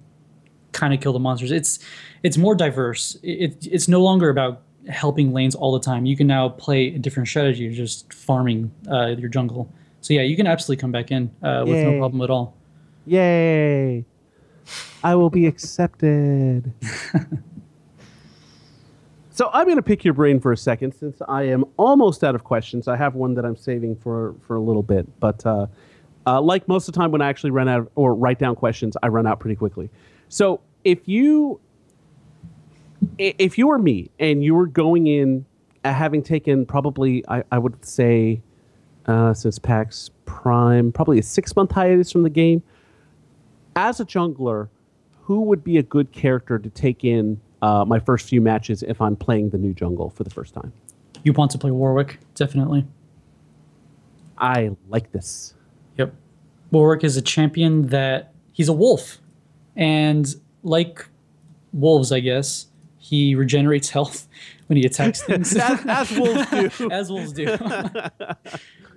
kind of kill the monsters. It's it's more diverse. It, it's no longer about helping lanes all the time. You can now play a different strategy, just farming uh, your jungle. So yeah, you can absolutely come back in uh, with no problem at all. Yay! I will be accepted. so I'm going to pick your brain for a second, since I am almost out of questions. I have one that I'm saving for for a little bit, but uh, uh, like most of the time when I actually run out of, or write down questions, I run out pretty quickly. So if you if you were me and you were going in uh, having taken probably I, I would say uh, since PAX Prime probably a six month hiatus from the game as a jungler, who would be a good character to take in uh, my first few matches if I'm playing the new jungle for the first time? You want to play Warwick, definitely. I like this. Yep. Warwick is a champion that he's a wolf. And like wolves, I guess, he regenerates health when he attacks things. as, as wolves do. as wolves do.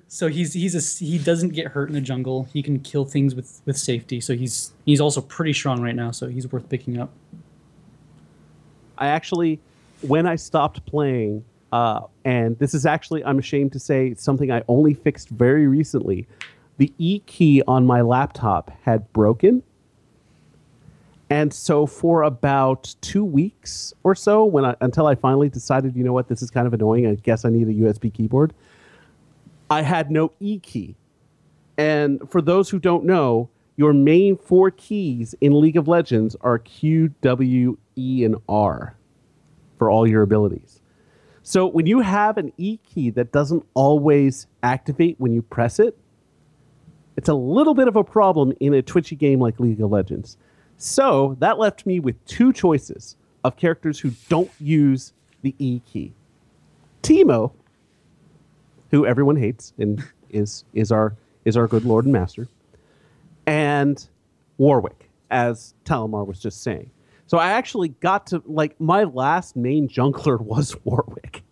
So he's he's a he doesn't get hurt in the jungle. He can kill things with with safety. So he's he's also pretty strong right now. So he's worth picking up. I actually, when I stopped playing, uh, and this is actually, I'm ashamed to say, something I only fixed very recently. The E key on my laptop had broken. And so for about two weeks or so, when I, until I finally decided, you know what, this is kind of annoying. I guess I need a USB keyboard. I had no E key. And for those who don't know, your main four keys in League of Legends are Q, W, E, and R for all your abilities. So when you have an E key that doesn't always activate when you press it, it's a little bit of a problem in a twitchy game like League of Legends. So that left me with two choices of characters who don't use the E key. Teemo, who everyone hates and is is our is our good lord and master, and Warwick, as Talumar was just saying. So I actually got to like my last main jungler was Warwick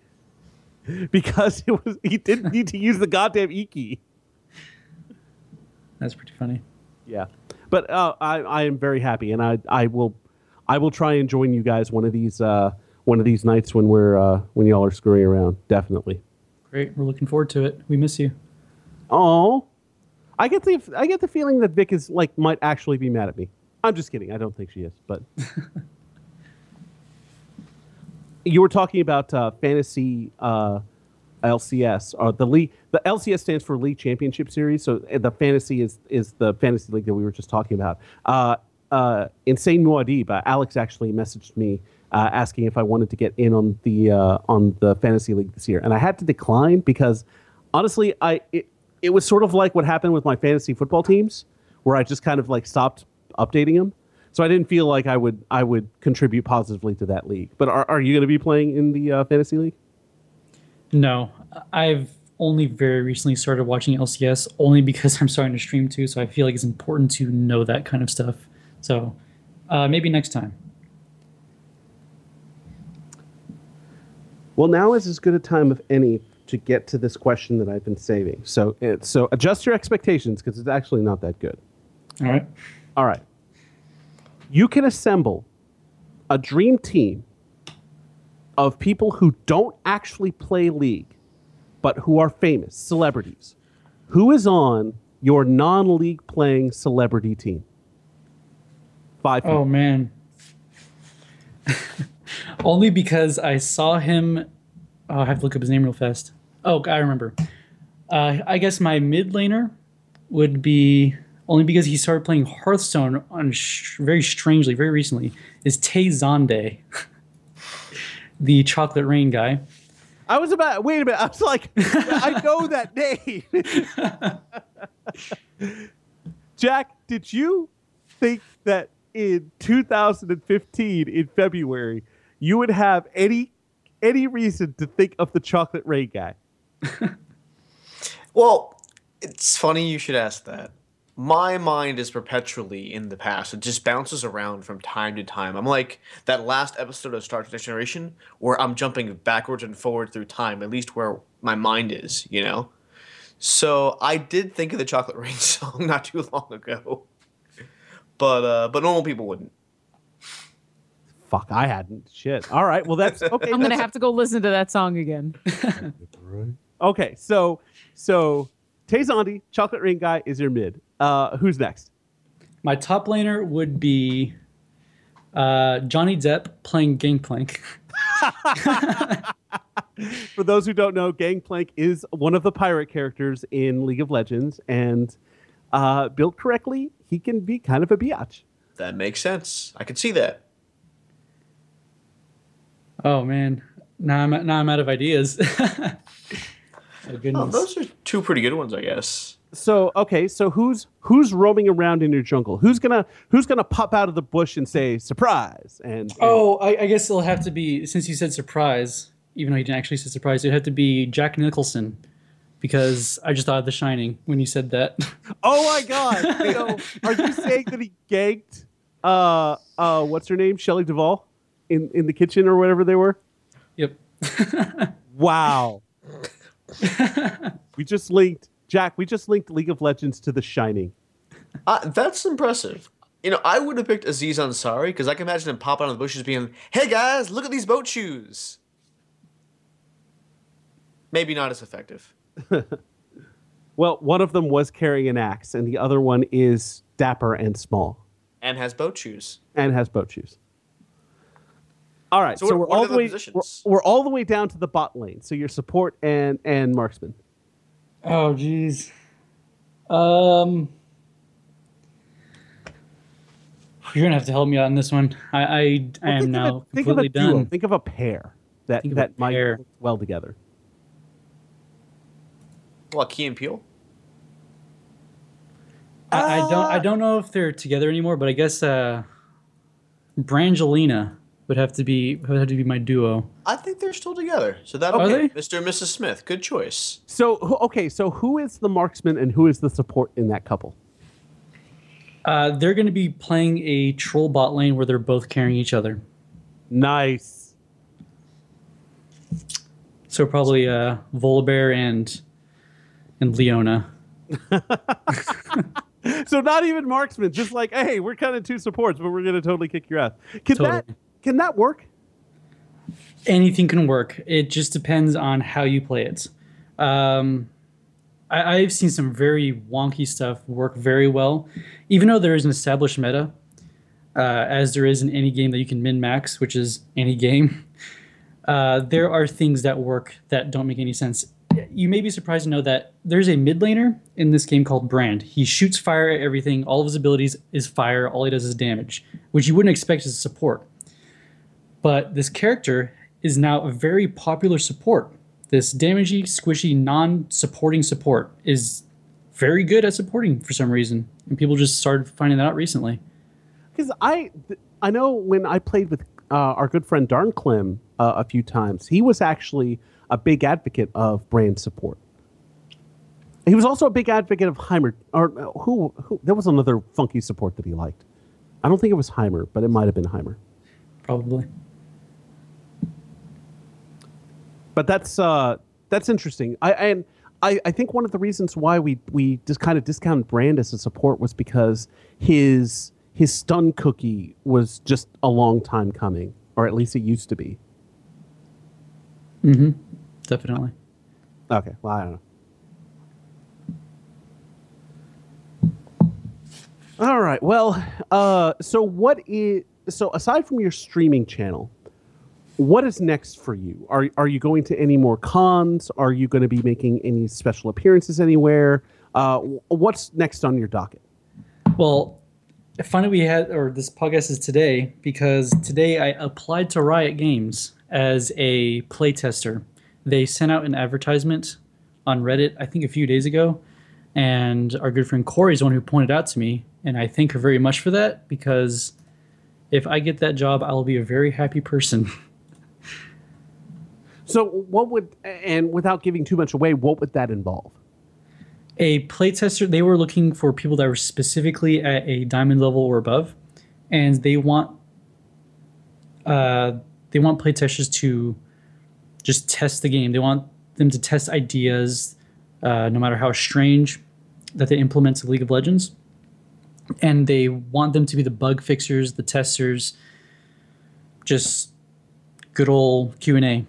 because it was he didn't need to use the goddamn E key. That's pretty funny. Yeah, but uh, I I am very happy, and I I will I will try and join you guys one of these uh, one of these nights when we're uh, when y'all are screwing around. Definitely. Great. We're looking forward to it. We miss you. Oh, I get the I get the feeling that Vic is like might actually be mad at me. I'm just kidding. I don't think she is, but you were talking about uh, fantasy uh, LCS or the league. The LCS stands for League Championship Series. So uh, the fantasy is is the fantasy league that we were just talking about. Uh, uh, Insane Muad'Dib, uh, Alex actually messaged me uh, asking if I wanted to get in on the uh, on the fantasy league this year, and I had to decline because honestly, I it, it was sort of like what happened with my fantasy football teams, where I just kind of like stopped updating them. So I didn't feel like I would I would contribute positively to that league. But are, are you going to be playing in the uh, fantasy league? No, I've only very recently started watching LCS only because I'm starting to stream too. So I feel like it's important to know that kind of stuff. So uh, maybe next time. Well, now is as good a time of any to get to this question that I've been saving. So it, so adjust your expectations because it's actually not that good. All right. All right. You can assemble a dream team of people who don't actually play League, but who are famous, celebrities. Who is on your non league playing celebrity team? Five oh, people. Oh man. Only because I saw him. Oh, I have to look up his name real fast. Oh, I remember. Uh, I guess my mid laner would be only because he started playing Hearthstone on sh- very strangely, very recently. Is Tay Zonday, the Chocolate Rain guy? I was about, wait a minute. I was like, I know that name. Jack, did you think that in 2015, in February, you would have any any reason to think of the chocolate rain guy? Well, it's funny you should ask that. My mind is perpetually in the past. It just bounces around from time to time. I'm like that last episode of Star Trek Next Generation where I'm jumping backwards and forward through time, at least where my mind is, you know? So I did think of the Chocolate Rain song not too long ago. But uh, but normal people wouldn't. Fuck, I hadn't. Shit. All right. Well, that's okay. I'm gonna have to go listen to that song again. Okay, so so Tay Zonday, Chocolate Rain Guy is your mid. Uh, who's next? My top laner would be uh, Johnny Depp playing Gangplank. For those who don't know, Gangplank is one of the pirate characters in League of Legends, and uh, built correctly, he can be kind of a biatch. That makes sense. I can see that. Oh man, now I'm now I'm out of ideas. oh Oh, those are two pretty good ones, I guess. So okay, so who's who's roaming around in your jungle? Who's gonna who's gonna pop out of the bush and say surprise? And, and- Oh, I, I guess it'll have to be since you said surprise, even though you didn't actually say surprise. It'd have to be Jack Nicholson, because I just thought of The Shining when you said that. oh my god! so, are you saying that he ganked uh uh what's her name, Shelley Duvall, in in the kitchen or whatever they were? yep. Wow. we just linked Jack. We just linked League of Legends to The Shining. Uh, that's impressive. You know, I would have picked Aziz Ansari because I can imagine him popping out of the bushes being, hey guys, look at these boat shoes. Maybe not as effective. Well, one of them was carrying an axe, and the other one is dapper and small, And has boat shoes. and has boat shoes. All right, So so, what- we're what all the the way we're, we're all the way down to the bot lane. So your support and and marksman. Oh jeez. Um. You're gonna have to help me out on this one. I I, I Well, am now of a, think of a completely duo. done. Think of a pair that Think that might pair. work well together. What, Key and Peele? I, I don't Uh, I don't know if they're together anymore, but I guess uh, Brangelina would have to be would have to be my duo. I think they're still together. So that'll Are be? Mr. and Mrs. Smith. Good choice. So okay, so who is the marksman and who is the support in that couple? Uh, they're going to be playing a troll bot lane where they're both carrying each other. Nice. So probably uh, Volibear and and Leona. So not even marksman, just like, hey, we're kind of two supports, but we're gonna totally kick your ass. Can that Totally. Can that work? anything can work. It just depends on how you play it. Um, I, I've seen some very wonky stuff work very well, even though there is an established meta, uh, as there is in any game that you can min max, which is any game. Uh, there are things that work that don't make any sense. You may be surprised to know that there's a mid laner in this game called Brand. He shoots fire at everything. All of his abilities is fire. All he does is damage, which you wouldn't expect as a support but this character is now a very popular support. This damagey, squishy, non-supporting support is very good at supporting for some reason, and people just started finding that out recently. Because I I know when I played with uh, our good friend Darn Clem uh, a few times, he was actually a big advocate of brand support. He was also a big advocate of Heimer, or uh, who, who? There was another funky support that he liked. I don't think it was Heimer, but it might have been Heimer. Probably. But that's uh, that's interesting. I and I, I think one of the reasons why we we just kind of discounted Brand as a support was because his his stun cookie was just a long time coming, or at least it used to be. Mm-hmm. Definitely. Okay, well I don't know. All right. Well, uh, so what is so aside from your streaming channel, what is next for you? Are are you going to any more cons? Are you going to be making any special appearances anywhere? Uh, what's next on your docket? Well, funny we had, or this podcast is today because today I applied to Riot Games as a playtester. They sent out an advertisement on Reddit, I think a few days ago, and our good friend Corey is the one who pointed out to me, and I thank her very much for that because if I get that job, I will be a very happy person. So, what would and without giving too much away, what would that involve? a playtester they were looking for people that were specifically at a diamond level or above and they want uh, they want playtesters to just test the game they want them to test ideas uh, no matter how strange that they implement to league of legends and they want them to be the bug fixers the testers just good old Q and A.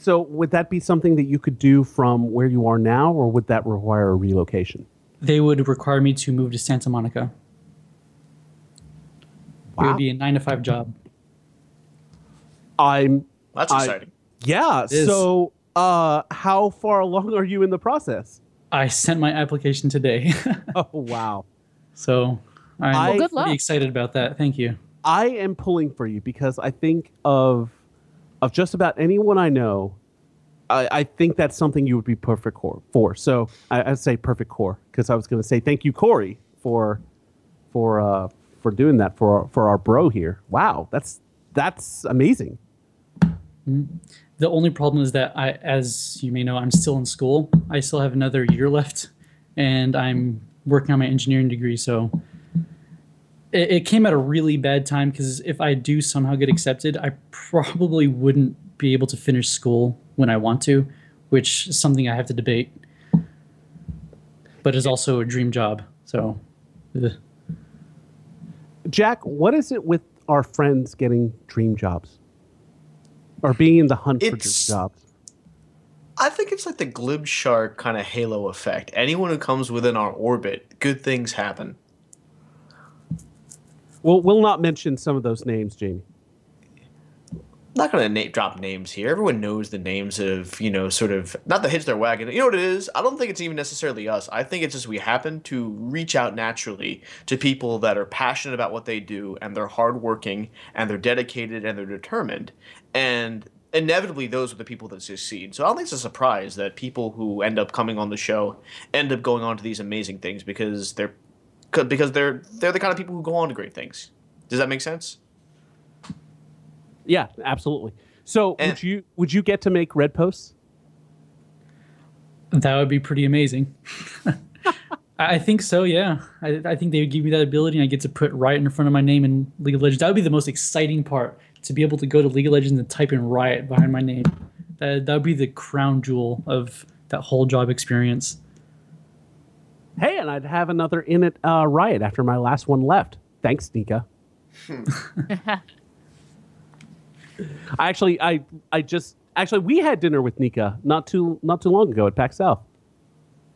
So would that be something that you could do from where you are now, or would that require a relocation? They would require me to move to Santa Monica. It Wow. would be a nine to five job. I'm That's I- exciting. yeah. So uh, how far along are you in the process? I sent my application today, Oh wow. so I'm Well, good pretty luck. excited about that. Thank you. I am pulling for you because I think of of just about anyone I know. I, I think that's something you would be perfect for. So I, I'd say perfect core because I was going to say thank you, Corey, for for uh, for doing that for for our bro here. Wow, that's that's amazing. The only problem is that I, as you may know, I'm still in school. I still have another year left, and I'm working on my engineering degree. So it, it came at a really bad time because if I do somehow get accepted, I probably wouldn't be able to finish school when I want to, which is something I have to debate. But is also a dream job. So. ugh. Jack, what is it with our friends getting dream jobs or being in the hunt for dream jobs? I think it's like the glib shark kind of halo effect. Anyone who comes within our orbit, good things happen. Well, we'll not mention some of those names, Jamie. not going to na- drop names here. Everyone knows the names of, you know, sort of, not the their wagon. You know what it is? I don't think it's even necessarily us. I think it's just we happen to reach out naturally to people that are passionate about what they do and they're hardworking and they're dedicated and they're determined. And inevitably, those are the people that succeed. So I don't think it's a surprise that people who end up coming on the show end up going on to these amazing things because they're because they're they're the kind of people who go on to great things. Does that make sense? Yeah, absolutely. So And- would you would you get to make red posts? That would be pretty amazing. I I think so, yeah. I, I think they would give me that ability and I get to put Riot in front of my name in League of Legends. That would be the most exciting part, to be able to go to League of Legends and type in Riot behind my name. That, that would be the crown jewel of that whole job experience. Hey, and I'd have another in it uh, riot after my last one left. Thanks, Nika. I actually, I, I just actually we had dinner with Nika not too not too long ago at PAX South.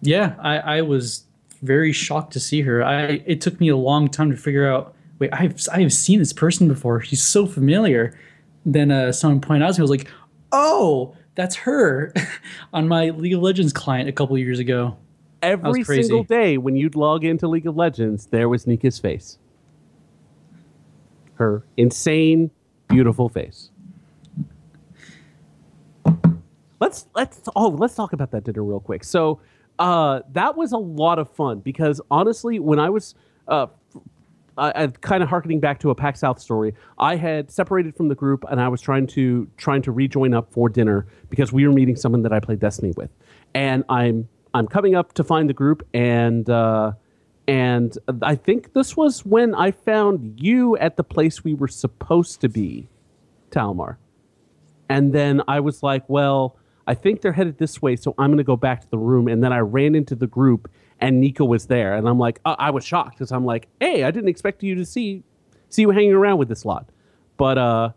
Yeah, I, I was very shocked to see her. I it took me a long time to figure out. Wait, I've I've seen this person before. She's so familiar. Then uh, someone pointed out to me, I was like, "Oh, that's her," on my League of Legends client a couple years ago. Every single day when you'd log into League of Legends, there was Nika's face. Her insane, beautiful face. Let's let's oh let's talk about that dinner real quick. So uh, that was a lot of fun because honestly, when I was uh, I, I kind of harkening back to a PAX South story. I had separated from the group and I was trying to trying to rejoin up for dinner because we were meeting someone that I played Destiny with, and I'm I'm coming up to find the group and uh, and I think this was when I found you at the place we were supposed to be, Talmar, and then I was like, well. I think they're headed this way, so I'm going to go back to the room. And then I ran into the group, and Nika was there, and I'm like, uh, I was shocked because I'm like, hey, I didn't expect you to see see you hanging around with this lot, but uh,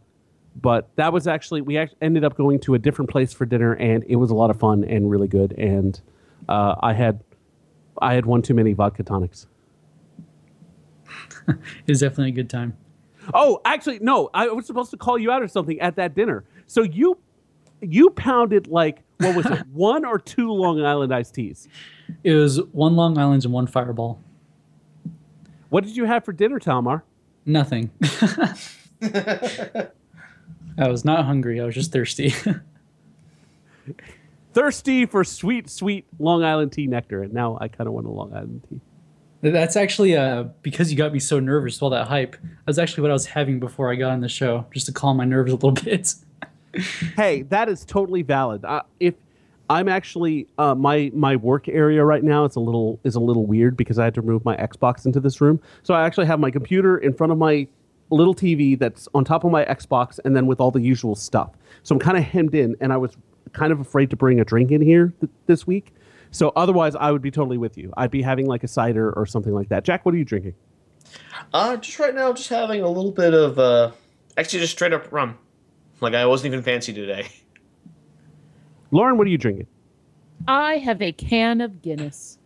but that was actually we ended up going to a different place for dinner, and it was a lot of fun and really good. And uh, I had I had one too many vodka tonics. It was definitely a good time. Oh, actually, no. I was supposed to call you out or something at that dinner. So you you pounded like what was it, one or two Long Island iced teas? It was one Long Island and one Fireball. What did you have for dinner, Talmar? Nothing. I was not hungry. I was just thirsty. Thirsty for sweet, sweet Long Island tea nectar, and now I kind of want a Long Island tea. That's actually uh, because you got me so nervous with all that hype. That's actually what I was having before I got on the show, just to calm my nerves a little bit. hey, that is totally valid. Uh, if I'm actually uh, my my work area right now it's a little is a little weird because I had to move my Xbox into this room. So I actually have my computer in front of my little TV that's on top of my Xbox, and then with all the usual stuff. So I'm kind of hemmed in, and I was kind of afraid to bring a drink in here th- this week. So otherwise, I would be totally with you. I'd be having like a cider or something like that. Jack, what are you drinking? Uh, just right now, just having a little bit of uh, Actually, just straight up rum. Like I wasn't even fancy today. Lauren, what are you drinking? I have a can of Guinness.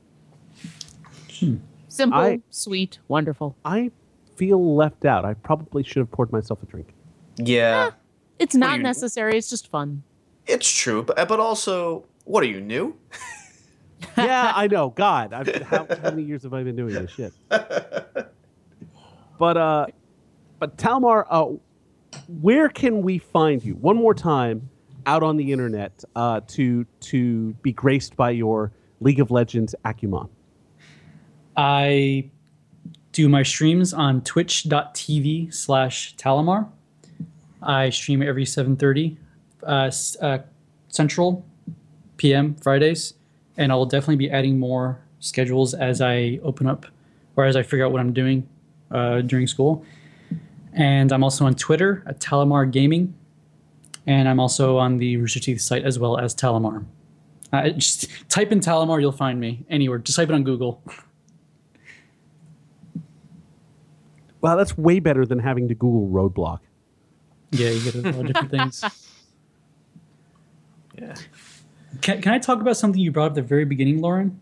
Simple, I- sweet, wonderful. I feel left out. I probably should have poured myself a drink. Yeah, It's What not necessary. It's just fun. It's true. But but also, what are you new? yeah, I know. God, I've, how, how many years have I been doing this shit? But uh, but Talmar, uh, where can we find you one more time out on the internet uh, to to be graced by your League of Legends acumen? I do my streams on twitch.tv slash Talumar. I stream every 7.30 uh, uh, Central PM Fridays. And I will definitely be adding more schedules as I open up or as I figure out what I'm doing uh, during school. And I'm also on Twitter at Talumar Gaming. And I'm also on the Rooster Teeth site as well as Talumar. Uh, just type in Talumar, you'll find me anywhere. Just type it on Google. Wow, that's way better than having to Google roadblock. Yeah, you get a lot of different things. Yeah. Can, can I talk about something you brought up at the very beginning, Lauren?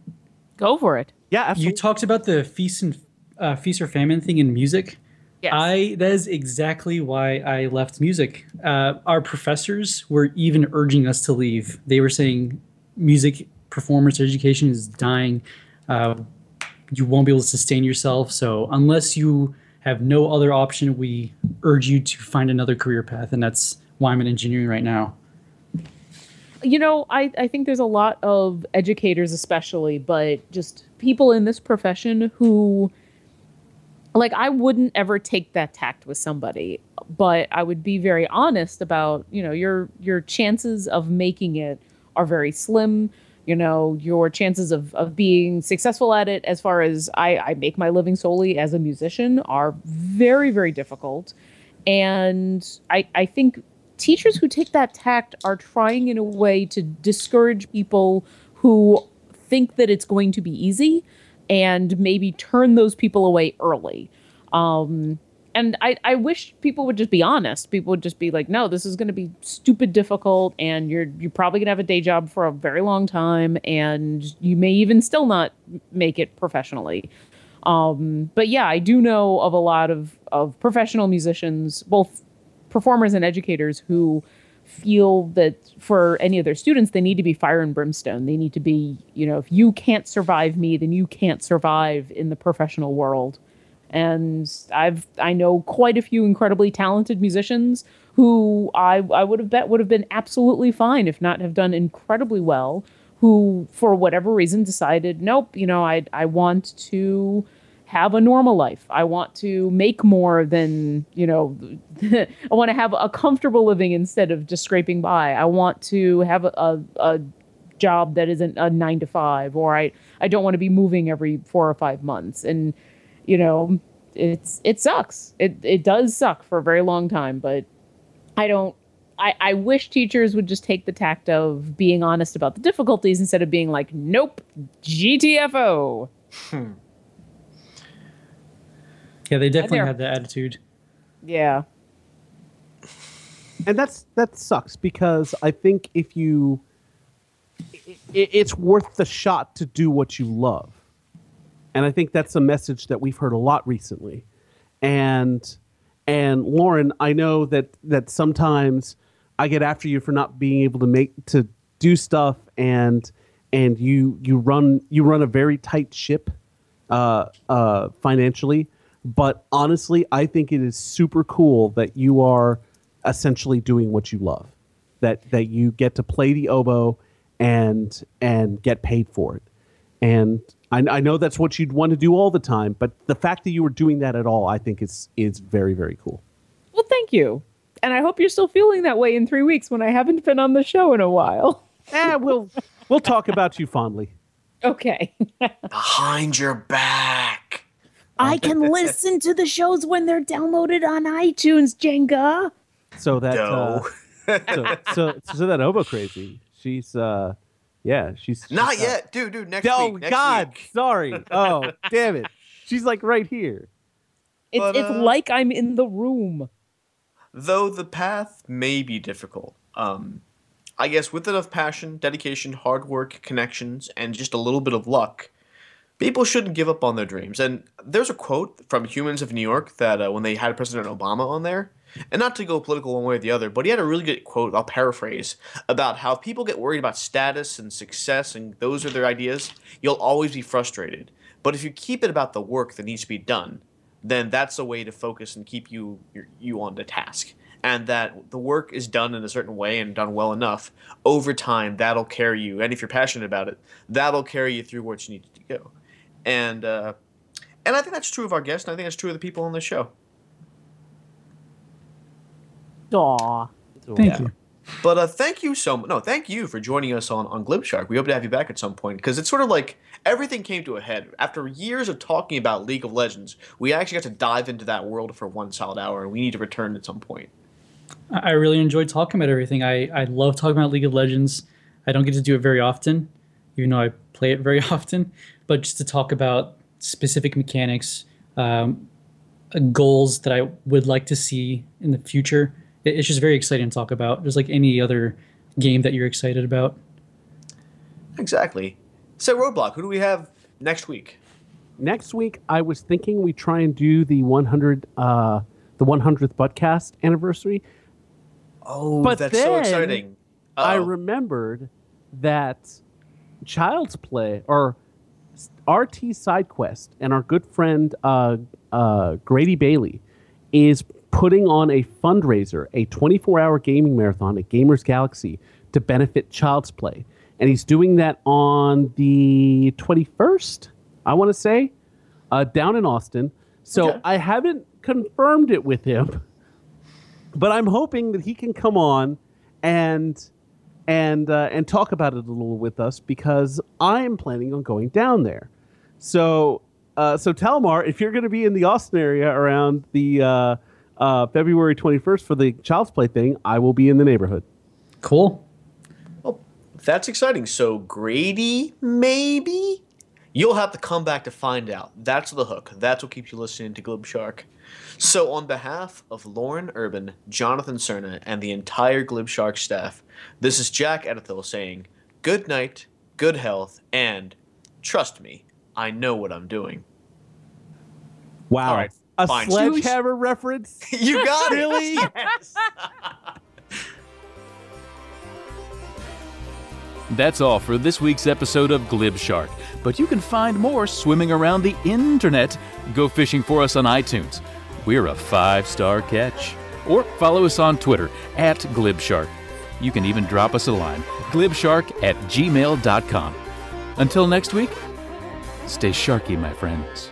Go for it. Yeah, You talked about the feast and uh, feast or famine thing in music. Yes. I that is exactly why I left music. Uh, our professors were even urging us to leave. They were saying music performance education is dying. Uh, you won't be able to sustain yourself. So unless you have no other option, we urge you to find another career path, and that's why I'm in engineering right now. You know, I, I think there's a lot of educators, especially, but just people in this profession who, like, I wouldn't ever take that tact with somebody, but I would be very honest about, you know, your your chances of making it are very slim. You know, your chances of, of being successful at it, as far as I, I make my living solely as a musician, are very, very difficult. And I, I think teachers who take that tact are trying in a way to discourage people who think that it's going to be easy and maybe turn those people away early. Um, and I, I wish people would just be honest. People would just be like, no, this is going to be stupid difficult, and you're you're probably going to have a day job for a very long time, and you may even still not make it professionally. Um, but yeah, I do know of a lot of of professional musicians, both performers and educators, who feel that for any of their students, they need to be fire and brimstone. They need to be, you know, if you can't survive me, then you can't survive in the professional world. And I've I know quite a few incredibly talented musicians who I I would have bet would have been absolutely fine if not have done incredibly well. Who for whatever reason decided, nope, you know, I I want to have a normal life. I want to make more than, you know, I want to have a comfortable living instead of just scraping by. I want to have a, a, a job that isn't a nine to five, or I, I don't want to be moving every four or five months. And, you know, it's, it sucks. It, it does suck for a very long time, but I don't, I, I wish teachers would just take the tact of being honest about the difficulties instead of being like, nope, GTFO. Hmm. Yeah, they definitely there. have that attitude. Yeah. and that's that sucks because I think if you, i i- it's worth the shot to do what you love, and I think that's a message that we've heard a lot recently, and and Lauren, I know that that sometimes I get after you for not being able to make to do stuff, and and you you run you run a very tight ship, uh, uh, financially. But honestly, I think it is super cool that you are essentially doing what you love. That that you get to play the oboe and and get paid for it. And I, I know that's what you'd want to do all the time, but the fact that you were doing that at all, I think is is very very cool. Well, thank you. And I hope you're still feeling that way in three weeks when I haven't been on the show in a while. Eh, we'll we'll talk about you fondly. Okay. Behind your back. I can listen to the shows when they're downloaded on iTunes, Jenga. So that uh, so, so so that oboe crazy. She's uh yeah she's, she's Not uh, yet, dude. Dude, next Oh week. Next God, week. sorry. Oh damn it. She's like right here. It's, But, it's uh, like I'm in the room. though the path may be difficult. Um, I guess with enough passion, dedication, hard work, connections, and just a little bit of luck, people shouldn't give up on their dreams. And there's a quote from Humans of New York that uh, when they had President Obama on there, and not to go political one way or the other, but he had a really good quote, I'll paraphrase, about how people get worried about status and success and those are their ideas, you'll always be frustrated. But if you keep it about the work that needs to be done, then that's a way to focus and keep you you on the task. And that the work is done in a certain way and done well enough over time, that'll carry you. And if you're passionate about it, that'll carry you through where you need to go. And uh, and I think that's true of our guests, and I think that's true of the people on the show. Aw. Thank Yeah. you. But uh, thank you so much. No, thank you for joining us on on Glibshark. We hope to have you back at some point because it's sort of like everything came to a head after years of talking about League of Legends. We actually got to dive into that world for one solid hour, and we need to return at some point. I I really enjoyed talking about everything. I, I love talking about League of Legends. I don't get to do it very often, even though I play it very often. But just to talk about specific mechanics, um, uh, goals that I would like to see in the future. It's just very exciting to talk about. Just like any other game that you're excited about. Exactly. So Roadblock, who do we have next week? Next week, I was thinking we try and do the 100, uh, the 100th Buttcast anniversary. Oh, But that's so exciting. I Uh-oh. remembered that Child's Play or RT SideQuest and our good friend uh, uh, Grady Bailey is putting on a fundraiser, a 24 hour gaming marathon at Gamers Galaxy to benefit Child's Play. And he's doing that on the 21st, I want to say, uh, down in Austin. So Okay. I haven't confirmed it with him, but I'm hoping that he can come on and and uh, and talk about it a little with us because I am planning on going down there. So uh, so Talumar, if you're going to be in the Austin area around the uh, uh, February 21st for the Child's Play thing, I will be in the neighborhood. Cool. Well, that's exciting. So Grady, maybe you'll have to come back to find out. That's the hook. That's what keeps you listening to Glib Shark. So, on behalf of Lauren Urban, Jonathan Cerna, and the entire Glib Shark staff, this is Jack Edithil saying good night, good health, and trust me, I know what I'm doing. Wow. All right, A fine. sledgehammer reference? You got Really? it. Yes. That's all for this week's episode of Glib Shark, but you can find more swimming around the internet. Go fishing for us on iTunes. We're a five star catch. Or follow us on Twitter at GlibShark. You can even drop us a line, glibshark at gmail.com. Until next week, stay sharky, my friends.